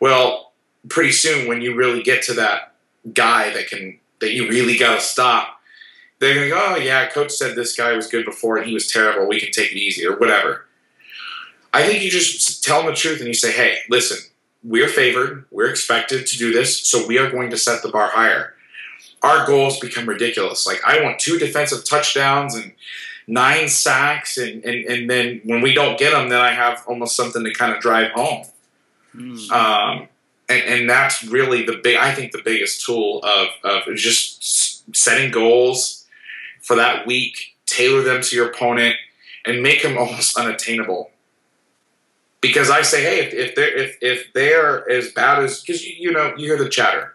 Well, pretty soon when you really get to that guy that can that you really got to stop, they're gonna go, oh yeah, coach said this guy was good before and he was terrible. We can take it easy or whatever. I think you just tell them the truth and you say, hey, listen, we're favored, we're expected to do this, so we are going to set the bar higher. Our goals become ridiculous. Like, I want two defensive touchdowns and nine sacks, and, and, and then when we don't get them, then I have almost something to kind of drive home. Mm. Um, and, and that's really the big. I think the biggest tool of of just setting goals for that week, tailor them to your opponent, and make them almost unattainable. Because I say, hey, if, they're if, if they're as bad as because you, know you hear the chatter,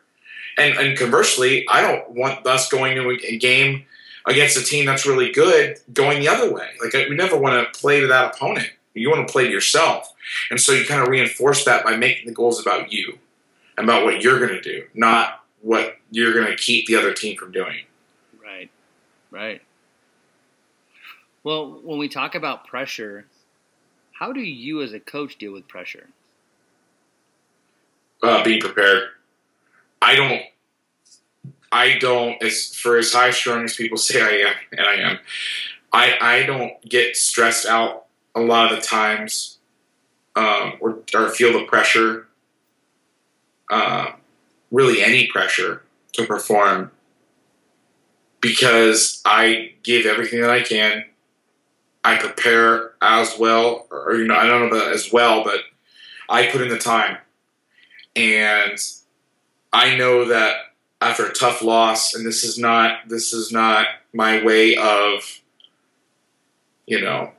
and and conversely, I don't want us going to a game against a team that's really good going the other way. Like we never want to play to that opponent. You want to play to yourself, and so you kind of reinforce that by making the goals about you, about what you're going to do, not what you're going to keep the other team from doing. Right, right. Well, when we talk about pressure, how do you as a coach deal with pressure? Uh, being prepared. I don't. I don't. As for as high strung as people say I am, and I am, I I don't get stressed out a lot of the times, um, or or feel the pressure. Uh, really, any pressure to perform because I give everything that I can. I prepare as well, or you know, I don't know about as well, but I put in the time, and I know that after a tough loss, and this is not this is not my way of, you know,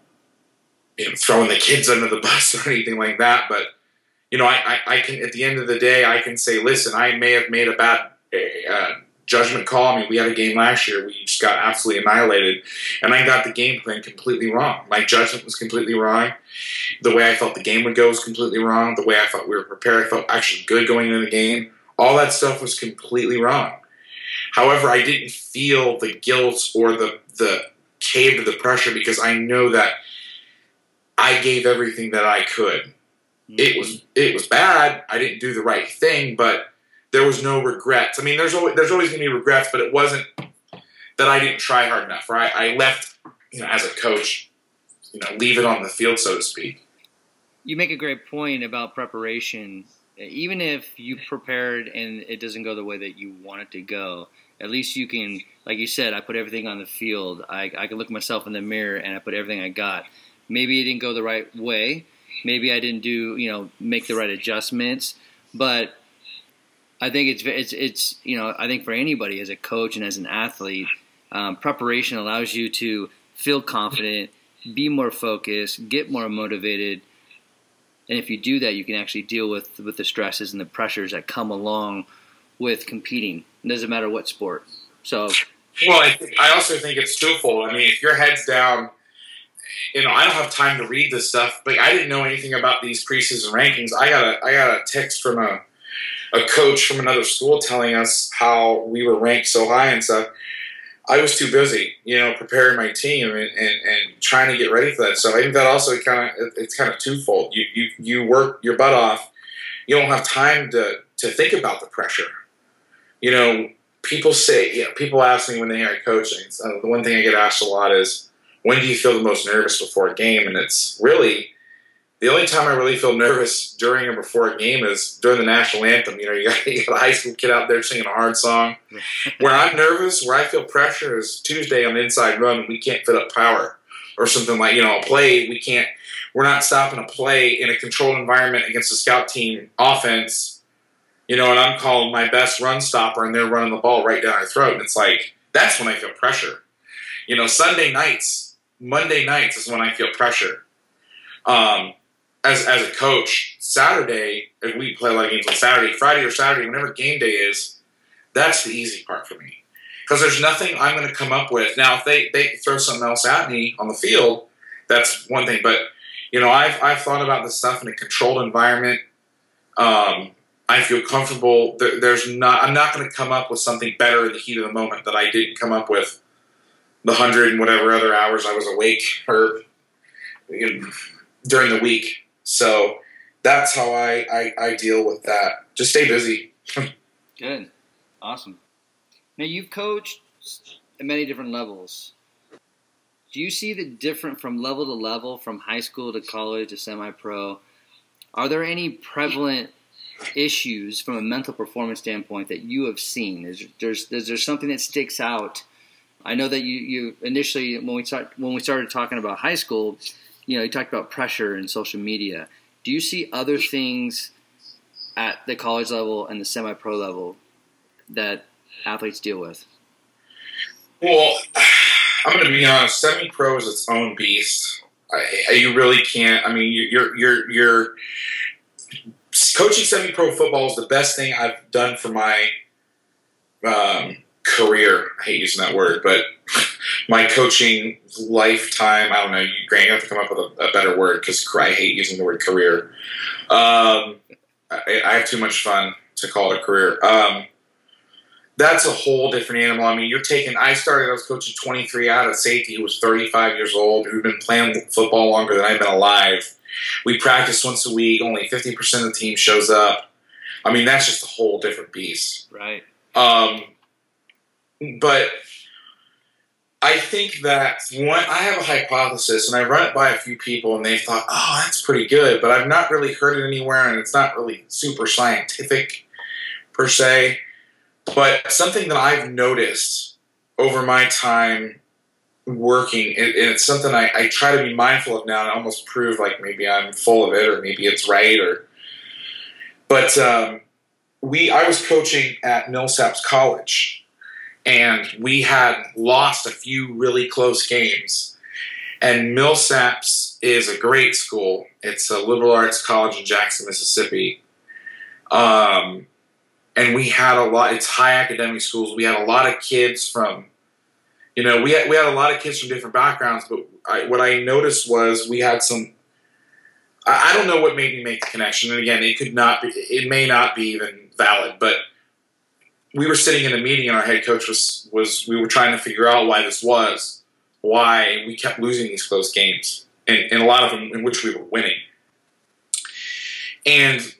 you know throwing the kids under the bus or anything like that, but you know, I, I, I can at the end of the day, I can say, listen, I may have made a bad uh, judgment call. I mean, we had a game last year, we just got absolutely annihilated, and I got the game plan completely wrong. My judgment was completely wrong. The way I felt the game would go was completely wrong. The way I thought we were prepared, I felt actually good going into the game all that stuff was completely wrong. However, I didn't feel the guilt or the the cave to the pressure because I know that I gave everything that I could. Mm-hmm. It was it was bad. I didn't do the right thing, but there was no regrets. I mean, there's always there's always to be regrets, but it wasn't that I didn't try hard enough. Right? I left, you know, as a coach, you know, leave it on the field, so to speak. You make a great point about preparation even if you prepared and it doesn't go the way that you want it to go, at least you can, like you said, I put everything on the field. I, I can look myself in the mirror and I put everything I got. Maybe it didn't go the right way. Maybe I didn't do, you know, make the right adjustments. But I think it's it's it's you know I think for anybody as a coach and as an athlete, um, preparation allows you to feel confident, be more focused, get more motivated, and if you do that, you can actually deal with with the stresses and the pressures that come along with competing. It doesn't matter what sport. So, well, I, th- I also think it's twofold. I mean, if your head's down, you know, I don't have time to read this stuff. But I didn't know anything about these preseason rankings. I got a I got a text from a a coach from another school telling us how we were ranked so high and stuff. I was too busy, you know, preparing my team and, and, and trying to get ready for that. So I think that also kind of it's kind of twofold. You you you work your butt off. You don't have time to to think about the pressure. You know, people say, you know, people ask me when they hear coaching. Uh, the one thing I get asked a lot is, when do you feel the most nervous before a game? And it's really the only time I really feel nervous during or before a game is during the national anthem. You know, you got, you got a high school kid out there singing a hard song. where I'm nervous, where I feel pressure is Tuesday on the inside run. We can't fit up power or something like you know a play. We can't. We're not stopping a play in a controlled environment against a scout team offense. You know, and I'm calling my best run stopper, and they're running the ball right down our throat. And it's like that's when I feel pressure. You know, Sunday nights, Monday nights is when I feel pressure. Um, as as a coach, Saturday, if we play a lot of games on Saturday, Friday or Saturday, whenever game day is, that's the easy part for me. Because there's nothing I'm going to come up with. Now, if they, they throw something else at me on the field, that's one thing. But, you know, I've, I've thought about this stuff in a controlled environment. Um, I feel comfortable. There, there's not. I'm not going to come up with something better in the heat of the moment that I didn't come up with the hundred and whatever other hours I was awake or you know, during the week. So that's how I, I, I deal with that. Just stay busy. Good. Awesome. Now, you've coached at many different levels. Do you see the different from level to level, from high school to college to semi pro? Are there any prevalent issues from a mental performance standpoint that you have seen? Is, there's, is there something that sticks out? I know that you, you initially when we start, when we started talking about high school, you know, you talked about pressure and social media. Do you see other things at the college level and the semi-pro level that athletes deal with? Well, I'm going to be honest. Semi-pro is its own beast. I, you really can't. I mean, you're you're you're coaching semi-pro football is the best thing I've done for my um, career. I hate using that word, but my coaching lifetime. I don't know. You, Grant, you have to come up with a, a better word because I hate using the word career. Um, I, I, have too much fun to call it a career. Um, that's a whole different animal. I mean, you're taking. I started. I was coaching 23 out of safety who was 35 years old, who'd been playing football longer than I've been alive. We practice once a week. Only 50 percent of the team shows up. I mean, that's just a whole different beast. Right. Um, but I think that one, I have a hypothesis, and I run it by a few people, and they thought, "Oh, that's pretty good," but I've not really heard it anywhere, and it's not really super scientific per se. But something that I've noticed over my time working, and it's something I, I try to be mindful of now, and almost prove like maybe I'm full of it, or maybe it's right, or. But um, we, I was coaching at Millsaps College and we had lost a few really close games. And Millsaps is a great school. It's a liberal arts college in Jackson, Mississippi. Um, and we had a lot. It's high academic schools. We had a lot of kids from, you know, we had we had a lot of kids from different backgrounds. But I, what I noticed was we had some. I, I don't know what made me make the connection. And again, it could not be. It may not be even valid, but we were sitting in a meeting and our head coach was was we were trying to figure out why this was why we kept losing these close games and, and a lot of them in which we were winning. And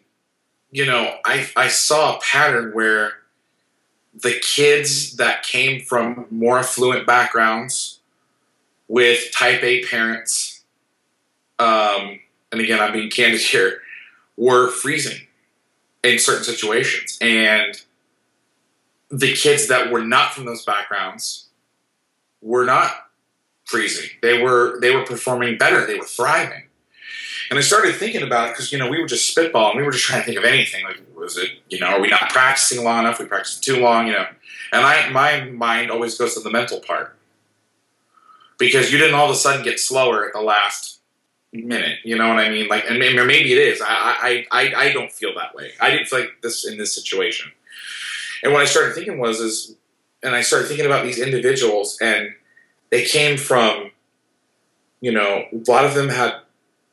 you know I, I saw a pattern where the kids that came from more affluent backgrounds with type a parents um, and again i'm being candid here were freezing in certain situations. And the kids that were not from those backgrounds were not freezing. They were they were performing better. They were thriving. And I started thinking about it because you know we were just spitballing. We were just trying to think of anything. Like, was it you know are we not practicing long enough? We practiced too long, you know. And I my mind always goes to the mental part because you didn't all of a sudden get slower at the last minute. You know what I mean? Like, and maybe it is. I I I, I don't feel that way. I didn't feel like this in this situation. And what I started thinking was is, and I started thinking about these individuals, and they came from, you know, a lot of them had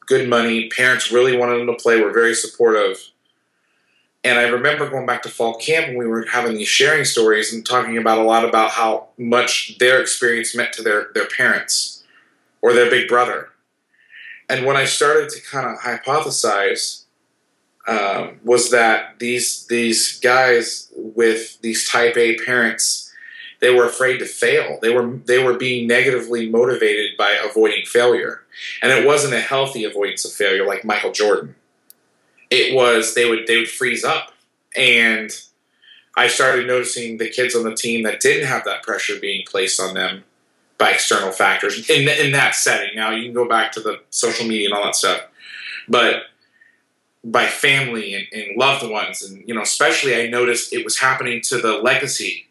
good money. Parents really wanted them to play. Were very supportive. And I remember going back to fall camp when we were having these sharing stories and talking about a lot about how much their experience meant to their, their parents or their big brother. And when I started to kind of hypothesize, um, was that these these guys with these type A parents they were afraid to fail. They were they were being negatively motivated by avoiding failure, and it wasn't a healthy avoidance of failure like Michael Jordan. It was they would they would freeze up, and I started noticing the kids on the team that didn't have that pressure being placed on them by external factors in in that setting. Now you can go back to the social media and all that stuff, but by family and, and, loved ones. And, you know, especially I noticed it was happening to the legacy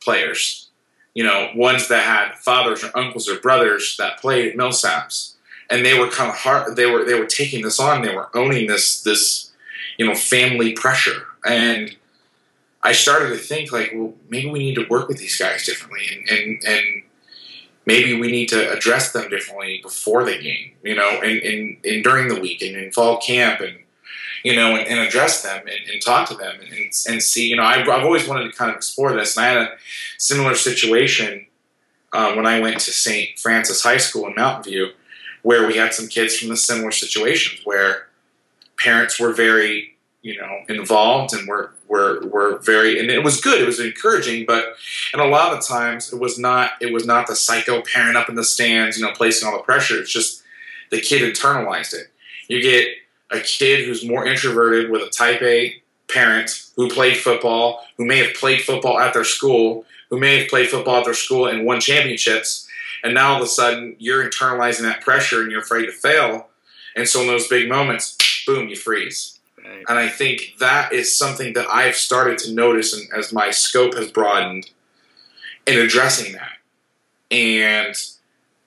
players, you know, ones that had fathers or uncles or brothers that played at Millsaps. And they were kind of hard, they were, they were taking this on. They were owning this, this, you know, family pressure. And I started to think like, well, maybe we need to work with these guys differently. And, and, and maybe we need to address them differently before the game, you know, and, and, and during the week and in fall camp and, you know, and, and address them and, and, talk to them and, and see, you know, I've, I've, always wanted to kind of explore this. And I had a similar situation um, when I went to St. Francis High School in Mountain View, where we had some kids from the similar situations where parents were very, you know, involved and were, were, were very, and it was good. It was encouraging, but, and a lot of times it was not, it was not the psycho parent up in the stands, you know, placing all the pressure. It's just the kid internalized it. You get a kid who's more introverted with a type A parent who played football, who may have played football at their school, who may have played football at their school and won championships, and now all of a sudden you're internalizing that pressure and you're afraid to fail. And so in those big moments, boom, you freeze. Right. And I think that is something that I've started to notice and as my scope has broadened in addressing that. And,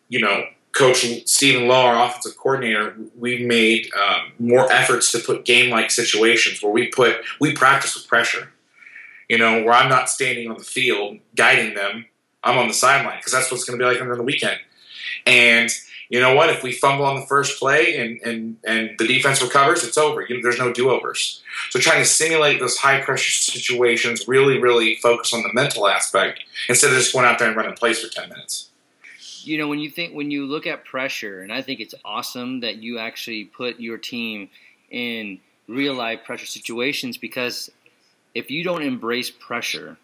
you know, Coach Stephen Law, our offensive coordinator, we made um, more efforts to put game-like situations where we put we practice with pressure. You know, where I'm not standing on the field guiding them, I'm on the sideline because that's what's going to be like on the weekend. And you know what? If we fumble on the first play and and and the defense recovers, it's over. You there's no do overs. So trying to simulate those high pressure situations, really, really focus on the mental aspect instead of just going out there and running plays for ten minutes you know when you think when you look at pressure and i think it's awesome that you actually put your team in real life pressure situations because if you don't embrace pressure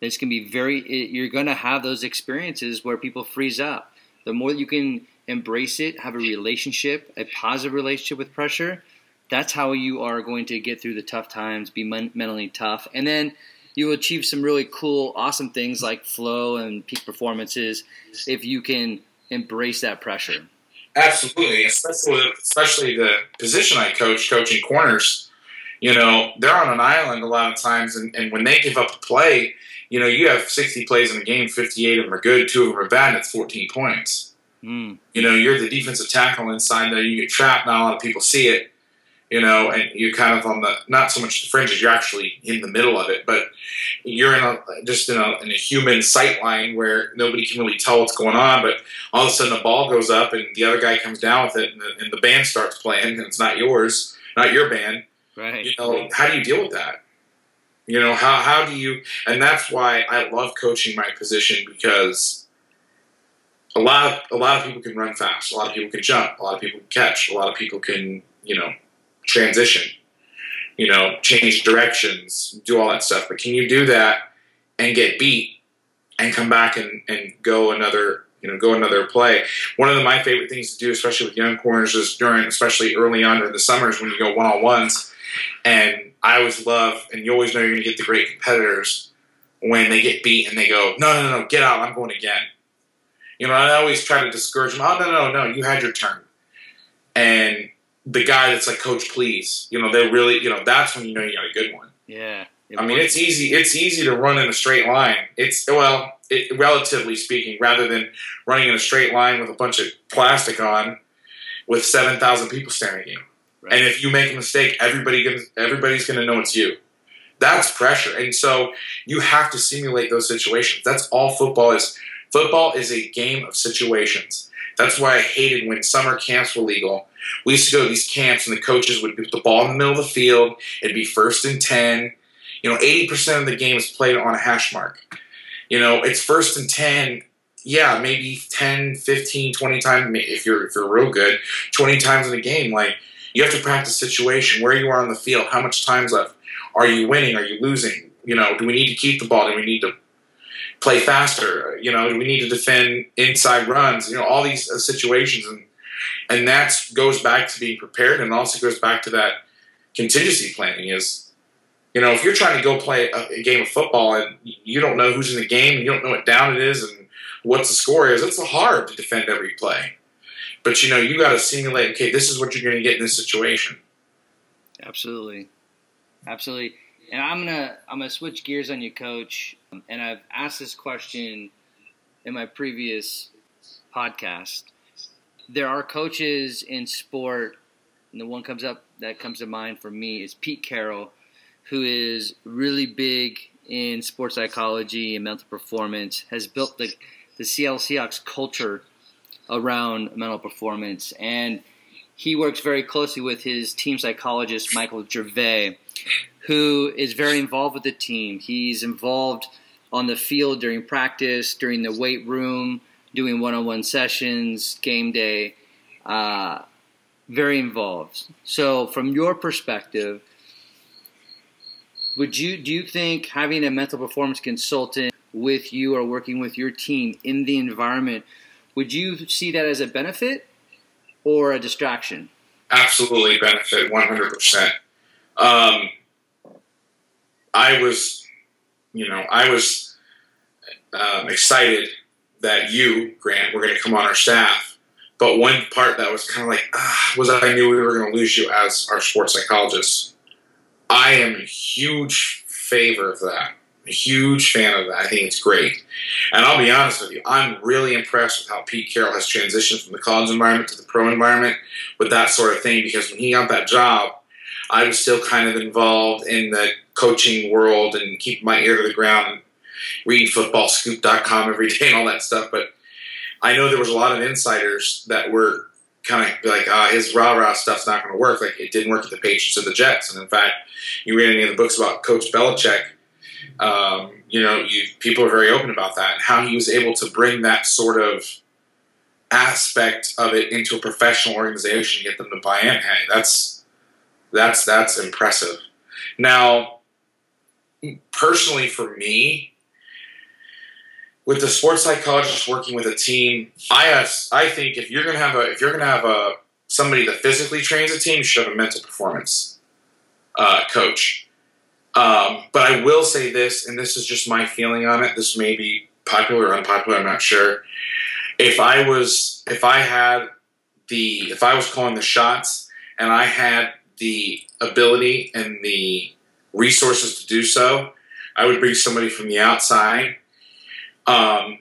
it's going to be very you're going to have those experiences where people freeze up. The more you can embrace it have a relationship a positive relationship with pressure that's how you are going to get through the tough times be mentally tough. And then you achieve some really cool, awesome things like flow and peak performances if you can embrace that pressure. Absolutely, especially especially the position I coach, coaching corners. You know, they're on an island a lot of times, and, and when they give up a play, you know, you have 60 plays in a game, 58 of them are good, two of them are bad, and it's 14 points. Mm. You know, you're the defensive tackle inside there, you get trapped, not a lot of people see it you know, and you're kind of on the not so much the fringes, you're actually in the middle of it, but you're in a just in a, in a human sight line where nobody can really tell what's going on, but all of a sudden the ball goes up and the other guy comes down with it, and the, and the band starts playing, and it's not yours, not your band. Right. You know, how do you deal with that? You know, how how do you? And that's why I love coaching my position because a lot of a lot of people can run fast, a lot of people can jump, a lot of people can catch, a lot of people can you know transition, you know, change directions, do all that stuff. But can you do that and get beat and come back and, and go another, you know, go another play? One of the, my favorite things to do, especially with young corners, is during, especially early on in the summers when you go one on ones. And I always love, and you always know you're going to get the great competitors when they get beat and they go, no, no, no, get out, I'm going again. You know, I always try to discourage them. Oh, no, no, no, you had your turn. And the guy that's like, Coach, please. You know, they really, you know, that's when you know you got a good one. Yeah. I mean, it's easy. It's easy to run in a straight line. It's well, it, relatively speaking, rather than running in a straight line with a bunch of plastic on, with seven thousand people staring at you. Right. And if you make a mistake, everybody gonna, everybody's going to know it's you. That's pressure, and so you have to simulate those situations. That's all football is. Football is a game of situations. That's why I hated when summer camps were legal. We used to go to these camps and the coaches would put the ball in the middle of the field. It'd be first and 10. You know, 80% of the game is played on a hash mark. You know, it's first and 10. Yeah, maybe 10, 15, 20 times, if you're, if you're real good, 20 times in a game. Like, you have to practice situation, where you are on the field, how much time's left. Are you winning? Are you losing? You know, do we need to keep the ball? Do we need to play faster? You know, do we need to defend inside runs. You know, all these uh, situations, and and that goes back to being prepared, and also goes back to that contingency planning. Is you know, if you're trying to go play a, a game of football and you don't know who's in the game, and you don't know what down it is, and what the score is, it's hard to defend every play. But you know, you got to simulate. Okay, this is what you're going to get in this situation. Absolutely, absolutely. And I'm gonna I'm gonna switch gears on you, Coach. And I've asked this question in my previous podcast. There are coaches in sport, and the one comes up that comes to mind for me is Pete Carroll, who is really big in sports psychology and mental performance. Has built the the Seattle Seahawks culture around mental performance, and he works very closely with his team psychologist Michael Gervais who is very involved with the team. He's involved on the field during practice, during the weight room, doing one-on-one sessions, game day. Uh, very involved. So, from your perspective, would you do you think having a mental performance consultant with you or working with your team in the environment would you see that as a benefit or a distraction? Absolutely benefit, one hundred percent. Um, I was, you know, I was um, excited that you, Grant, were going to come on our staff But one part that was kind of like ah, was I knew we were going to lose you as our sports psychologist. I am a huge favor of that. A huge fan of that. I think it's great. And I'll be honest with you, I'm really impressed with how Pete Carroll has transitioned from the college environment to the pro environment with that sort of thing. Because when he got that job, I was still kind of involved in the coaching world and keep my ear to the ground read footballscoop.com every day and all that stuff. But I know there was a lot of insiders that were kind of like, ah, his rah rah stuff's not going to work. Like it didn't work at the Patriots or the Jets. And in fact, you read any of the books about Coach Belichick, um, you know, you, people are very open about that and how he was able to bring that sort of aspect of it into a professional organization, and get them to buy in. Hey, that's that's that's impressive. Now, personally, for me, with the sports psychologist working with a team, I I think if you're gonna have a if you're gonna have a somebody that physically trains a team, you should have a mental performance uh, coach. Um, but I will say this, and this is just my feeling on it. This may be popular or unpopular. I'm not sure. If I was, if I had the, if I was calling the shots, and I had the ability and the resources to do so, I would bring somebody from the outside. Um,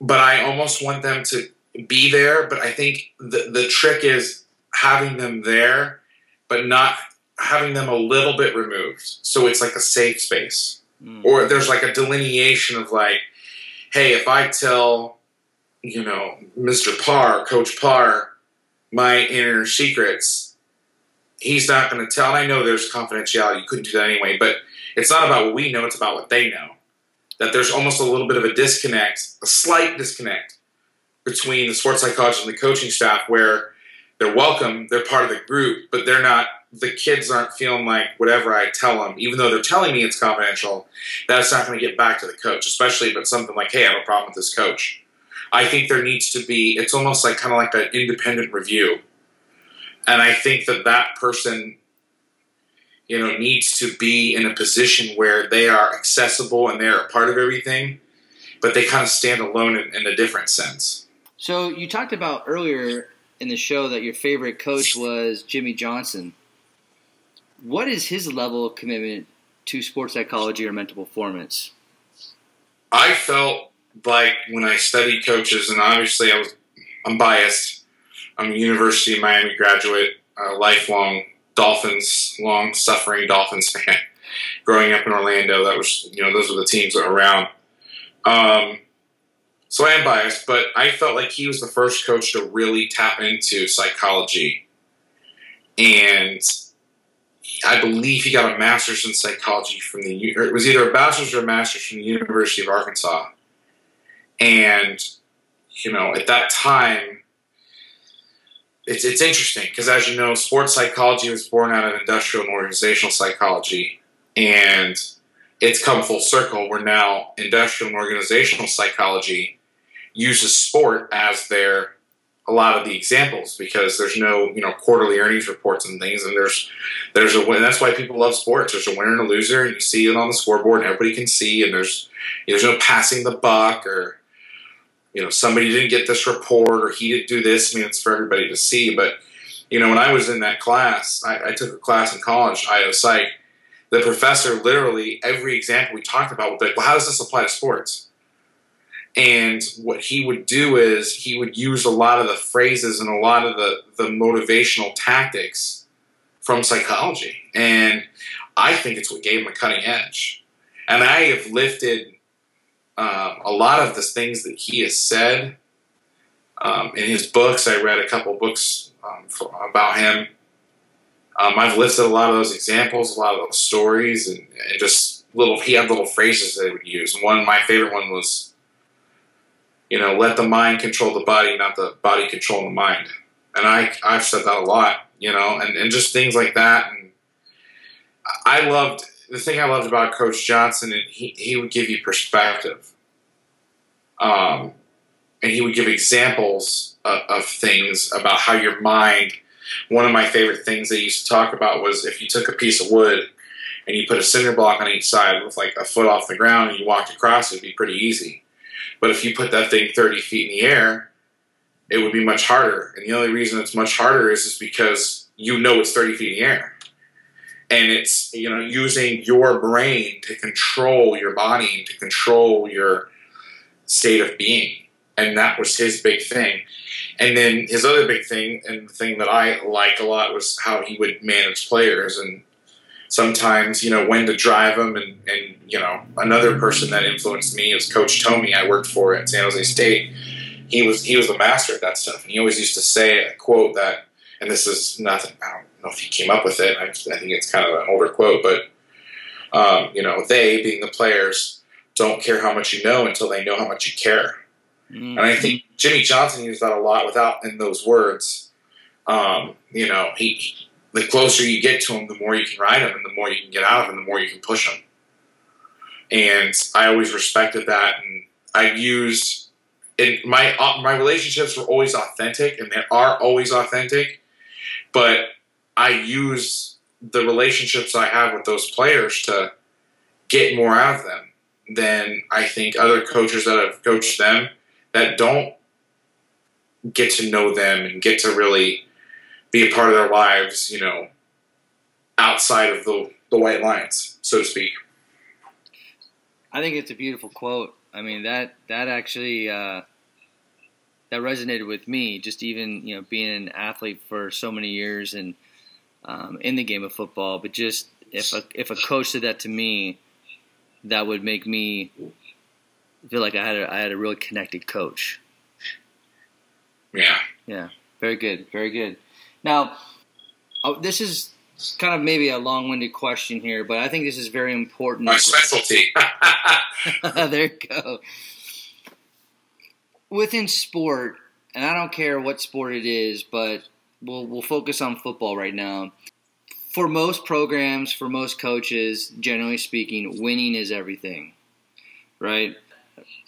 but I almost want them to be there. But I think the the trick is having them there, but not having them a little bit removed. So it's like a safe space. Mm. Or there's like a delineation of like, hey, if I tell, you know, Mr. Parr, Coach Parr, my inner secrets, he's not going to tell. And I know there's confidentiality. You couldn't do that anyway. But it's not about what we know, it's about what they know. That there's almost a little bit of a disconnect, a slight disconnect between the sports psychologist and the coaching staff where they're welcome, they're part of the group, but they're not the kids aren't feeling like whatever I tell them, even though they're telling me it's confidential, that's not going to get back to the coach, especially if it's something like, hey, I have a problem with this coach. I think there needs to be, it's almost like kind of like an independent review. And I think that that person, you know, needs to be in a position where they are accessible and they're a part of everything, but they kind of stand alone in, in a different sense. So you talked about earlier in the show that your favorite coach was Jimmy Johnson what is his level of commitment to sports psychology or mental performance? I felt like when I studied coaches, and obviously I was, I'm biased. I'm a University of Miami graduate, a lifelong Dolphins, long suffering Dolphins fan. Growing up in Orlando, that was you know those were the teams around. Um, so I am biased, but I felt like he was the first coach to really tap into psychology and I believe he got a master's in psychology from the. it was either a bachelor's or a master's from the University of Arkansas, and you know at that time, it's it's interesting because as you know, sports psychology was born out of industrial and organizational psychology, and it's come full circle. Where now industrial and organizational psychology uses sport as their a lot of the examples because there's no you know quarterly earnings reports and things and there's there's a win that's why people love sports there's a winner and a loser and you see it on the scoreboard and everybody can see and there's there's no passing the buck or you know somebody didn't get this report or he didn't do this I mean it's for everybody to see but you know when I was in that class I, I took a class in college IO psych the professor literally every example we talked about be like well how does this apply to sports and what he would do is he would use a lot of the phrases and a lot of the, the motivational tactics from psychology. And I think it's what gave him a cutting edge. And I have lifted um, a lot of the things that he has said um, in his books. I read a couple books um, for, about him. Um, I've listed a lot of those examples, a lot of those stories, and, and just little. He had little phrases that he would use. One, my favorite one was you know, let the mind control the body, not the body control the mind. And I, I've said that a lot, you know, and, and just things like that. And I loved the thing I loved about Coach Johnson, and he, he would give you perspective. Um, and he would give examples of, of things about how your mind. One of my favorite things they used to talk about was if you took a piece of wood and you put a cinder block on each side with like a foot off the ground and you walked across, it'd be pretty easy but if you put that thing 30 feet in the air, it would be much harder. And the only reason it's much harder is just because you know it's 30 feet in the air. And it's, you know, using your brain to control your body, to control your state of being. And that was his big thing. And then his other big thing, and the thing that I like a lot, was how he would manage players. And sometimes, you know, when to drive them. And, and you know, another person that influenced me is Coach Tomey, I worked for at San Jose State he was he was a master at that stuff. And he always used to say a quote that, and this is nothing. I don't know if he came up with it. I, I think it's kind of an older quote, but um, you know, they being the players don't care how much you know until they know how much you care. Mm-hmm. And I think Jimmy Johnson used that a lot without in those words. Um, you know, he the closer you get to him, the more you can ride him, and the more you can get out of him, the more you can push him. And I always respected that, and I used and my uh, my relationships were always authentic, and they are always authentic. But I use the relationships I have with those players to get more out of them than I think other coaches that have coached them that don't get to know them and get to really be a part of their lives, you know, outside of the the white lines, so to speak. I think it's a beautiful quote. I mean that that actually uh, that resonated with me. Just even you know being an athlete for so many years and um, in the game of football, but just if a if a coach said that to me, that would make me feel like I had a, I had a really connected coach. Yeah. Yeah. Very good. Very good. Now, oh, this is kind of maybe a long-winded question here, but I think this is very important. My specialty. there you go. Within sport, and I don't care what sport it is, but we'll we'll focus on football right now. For most programs, for most coaches, generally speaking, winning is everything. Right?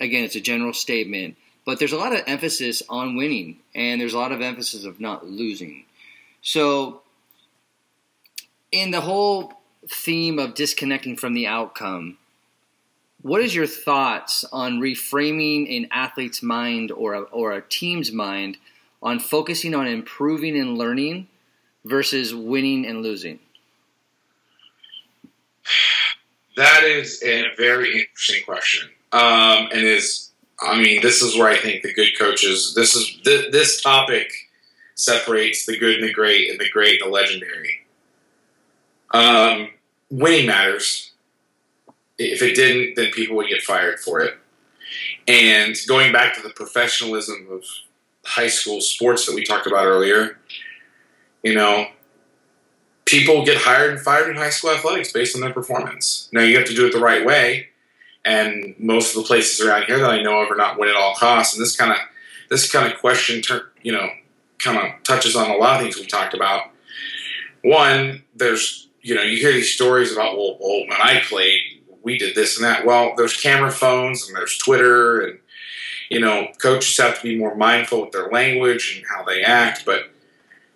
Again, it's a general statement, but there's a lot of emphasis on winning and there's a lot of emphasis of not losing. So in the whole theme of disconnecting from the outcome, what is your thoughts on reframing an athlete's mind or a, or a team's mind on focusing on improving and learning versus winning and losing? That is a very interesting question, um, and is I mean this is where I think the good coaches. This is th- this topic separates the good and the great, and the great and the legendary. Um, winning matters. If it didn't, then people would get fired for it. And going back to the professionalism of high school sports that we talked about earlier, you know, people get hired and fired in high school athletics based on their performance. Now you have to do it the right way, and most of the places around here that I know of are not win at all costs. And this kind of this kind of question, you know, kind of touches on a lot of things we talked about. One, there's you know, you hear these stories about well, well, when I played, we did this and that. Well, there's camera phones and there's Twitter and you know, coaches have to be more mindful with their language and how they act. But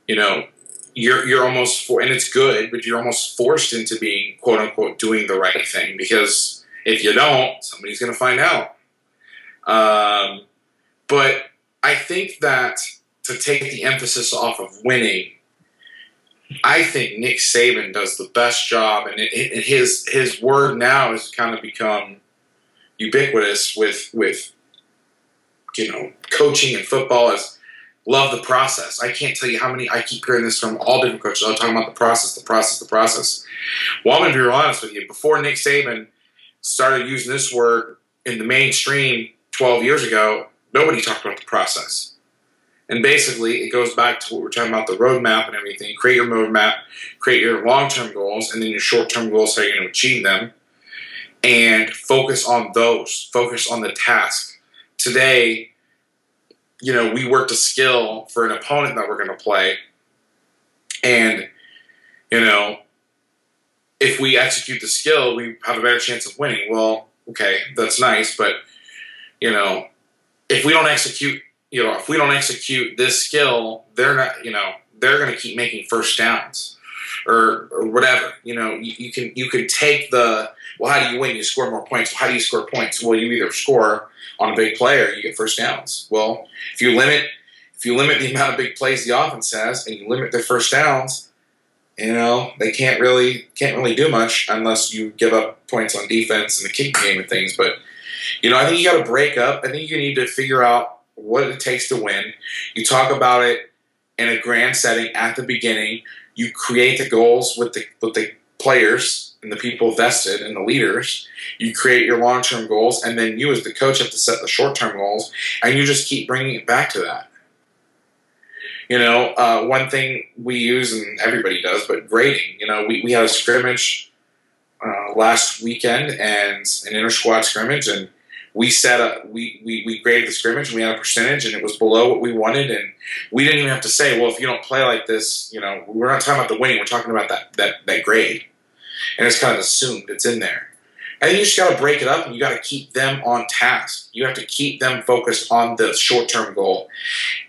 you know, you're you're almost for, and it's good, but you're almost forced into being quote unquote doing the right thing because if you don't, somebody's going to find out. Um, but I think that to take the emphasis off of winning I think Nick Saban does the best job, and it, it, his his word now has kind of become ubiquitous with with you know coaching and football is love the process. I can't tell you how many I keep hearing this from all different coaches. All talking about the process, the process, the process. Well, I'm going to be real honest with you. Before Nick Saban started using this word in the mainstream 12 years ago, nobody talked about the process. And basically, it goes back to what we're talking about the roadmap and everything. Create your roadmap, create your long term goals, and then your short term goals, how you're going to achieve them. And focus on those, focus on the task. Today, you know, we worked a skill for an opponent that we're going to play. And, you know, if we execute the skill, we have a better chance of winning. Well, okay, that's nice, but, you know, if we don't execute you know, if we don't execute this skill, they're not, you know, they're going to keep making first downs or, or whatever. You know, you, you, can you can take the well, how do you win? You score more points. Well, how do you score points? Well, you either score on a big play or you get first downs. Well, if you limit, if you limit the amount of big plays the offense has and you limit their first downs, you know they can't really can't really do much unless you give up points on defense and the kicking game and things. But you know, I think you got to break up. I think you need to figure out what it takes to win. You talk about it in a grand setting at the beginning. You create the goals with the with the players and the people vested and the leaders. You create your long term goals, and then you, as the coach, have to set the short term goals, and you just keep bringing it back to that. You know, uh, one thing we use, and everybody does, but grading. You know, we, we had a scrimmage uh, last weekend and an inter squad scrimmage, and we set a we, we we graded the scrimmage and we had a percentage and it was below what we wanted and we didn't even have to say well if you don't play like this you know we're not talking about the winning we're talking about that that that grade and it's kind of assumed it's in there think you just got to break it up and you got to keep them on task. You have to keep them focused on the short term goal.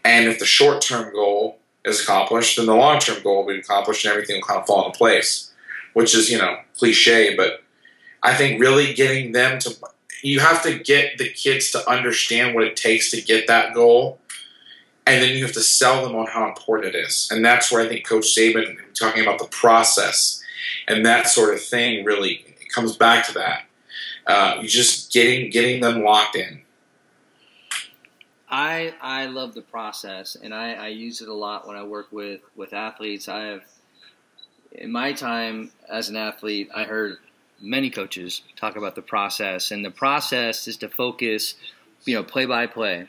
And if the short term goal is accomplished, then the long term goal will be accomplished and everything will kind of fall into place, which is, you know, cliche. But I think really getting them to, you have to get the kids to understand what it takes to get that goal. And then you have to sell them on how important it is. And that's where I think Coach Saban, talking about the process and that sort of thing, really comes back to that. Uh, just getting getting them locked in. I I love the process, and I, I use it a lot when I work with with athletes. I have in my time as an athlete, I heard many coaches talk about the process, and the process is to focus, you know, play by play,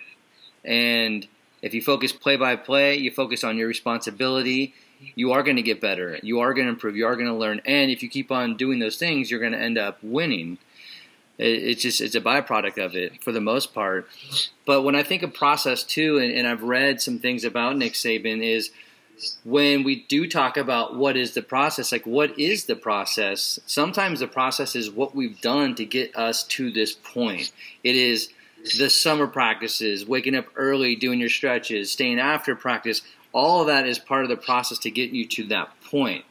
and if you focus play by play, you focus on your responsibility. You are going to get better. You are going to improve. You are going to learn. And if you keep on doing those things, you're going to end up winning. It's just it's a byproduct of it for the most part. But when I think of process too, and, and I've read some things about Nick Saban, is when we do talk about what is the process, like what is the process? Sometimes the process is what we've done to get us to this point. It is the summer practices, waking up early, doing your stretches, staying after practice. All of that is part of the process to get you to that point.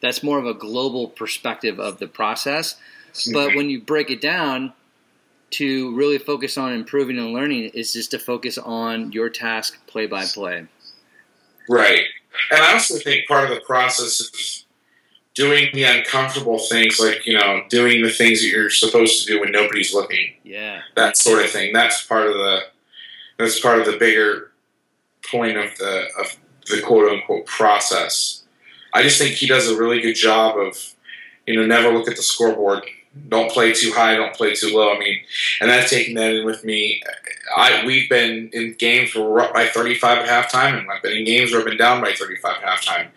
That's more of a global perspective of the process. But when you break it down to really focus on improving and learning, is just to focus on your task play by play. Right. And I also think part of the process is doing the uncomfortable things, like, you know, doing the things that you're supposed to do when nobody's looking. Yeah. That sort of thing. That's part of the that's part of the bigger point of the of the quote unquote process. I just think he does a really good job of, you know, never look at the scoreboard don't play too high, don't play too low. I mean, and that's taking that in with me. I we've been in games where we're up by 35 at halftime, and I've been in games where I've been down by 35 at halftime,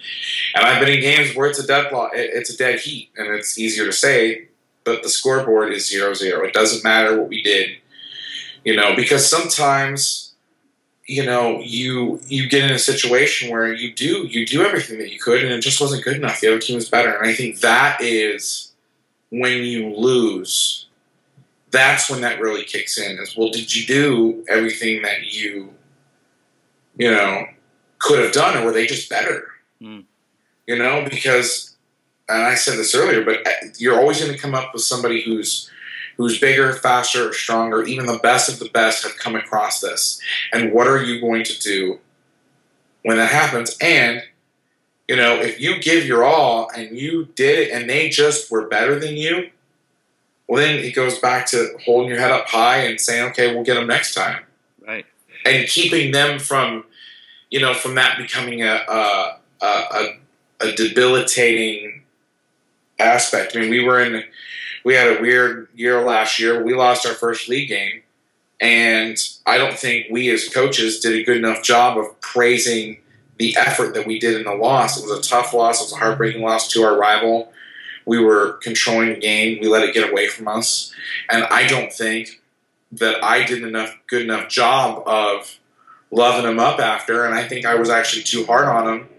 and I've been in games where it's a deadlock, it's a dead heat, and it's easier to say, but the scoreboard is zero zero. It doesn't matter what we did, you know, because sometimes. You know, you you get in a situation where you do you do everything that you could, and it just wasn't good enough. The other team was better, and I think that is when you lose, that's when that really kicks in. Is well, did you do everything that you, you know, could have done, or were they just better? Mm. You know, because, and I said this earlier, but uh, you're always going to come up with somebody who's who's bigger, faster, or stronger. Even the best of the best have come across this. And what are you going to do when that happens? And you know, if you give your all and you did it and they just were better than you, well, then it goes back to holding your head up high and saying, okay, we'll get them next time. Right. And keeping them from, you know, from that becoming a, a, a, a debilitating aspect. I mean, we were in, we had a weird year last year. We lost our first league game. And I don't think we as coaches did a good enough job of praising the effort that we did in the loss. It was a tough loss. It was a heartbreaking loss to our rival. We were controlling the game. We let it get away from us, and I don't think that I did enough good enough job of loving him up after. And I think I was actually too hard on him.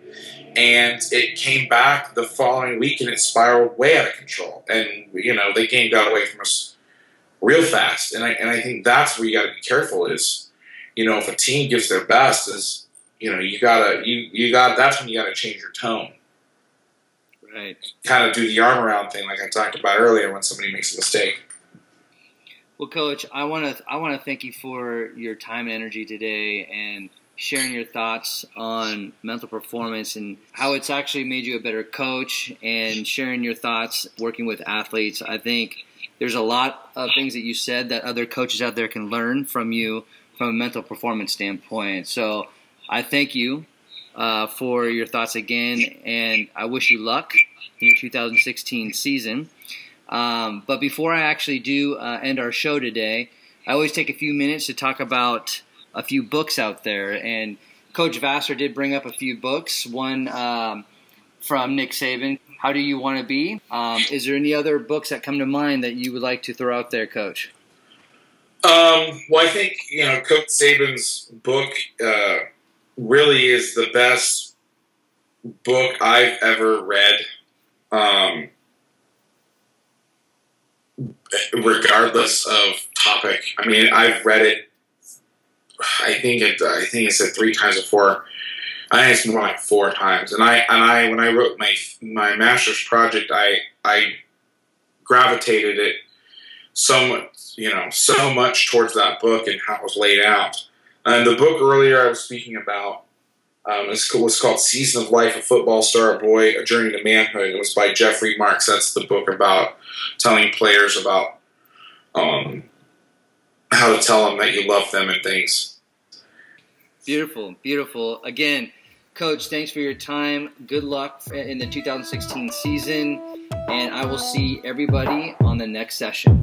And it came back the following week, and it spiraled way out of control. And you know, the game got away from us real fast. And I and I think that's where you got to be careful. Is you know, if a team gives their best, is you know, you gotta you you got that's when you gotta change your tone. Right. Kind of do the arm around thing like I talked about earlier when somebody makes a mistake. Well, coach, I want to I want to thank you for your time and energy today and sharing your thoughts on mental performance and how it's actually made you a better coach and sharing your thoughts working with athletes. I think there's a lot of things that you said that other coaches out there can learn from you from a mental performance standpoint. So I thank you uh, for your thoughts again, and I wish you luck in your 2016 season. Um, but before I actually do uh, end our show today, I always take a few minutes to talk about a few books out there. And Coach Vassar did bring up a few books. One um, from Nick Saban, How Do You Want to Be? Um, is there any other books that come to mind that you would like to throw out there, Coach? Um, well, I think, you know, Coach Saban's book uh, really is the best book I've ever read. Um, regardless of topic. I mean, I've read it. I think it. I think it said three times before. I think it's more like four times. And I and I when I wrote my my master's project, I I gravitated it so much, you know, so much towards that book and how it was laid out. And the book earlier I was speaking about um, was called Season of Life, a Football Star Boy, A Journey to Manhood. It was by Jeffrey Marx. That's the book about telling players about um, how to tell them that you love them and things. Beautiful, beautiful. Again, Coach, thanks for your time. Good luck in the 2016 season, and I will see everybody on the next session.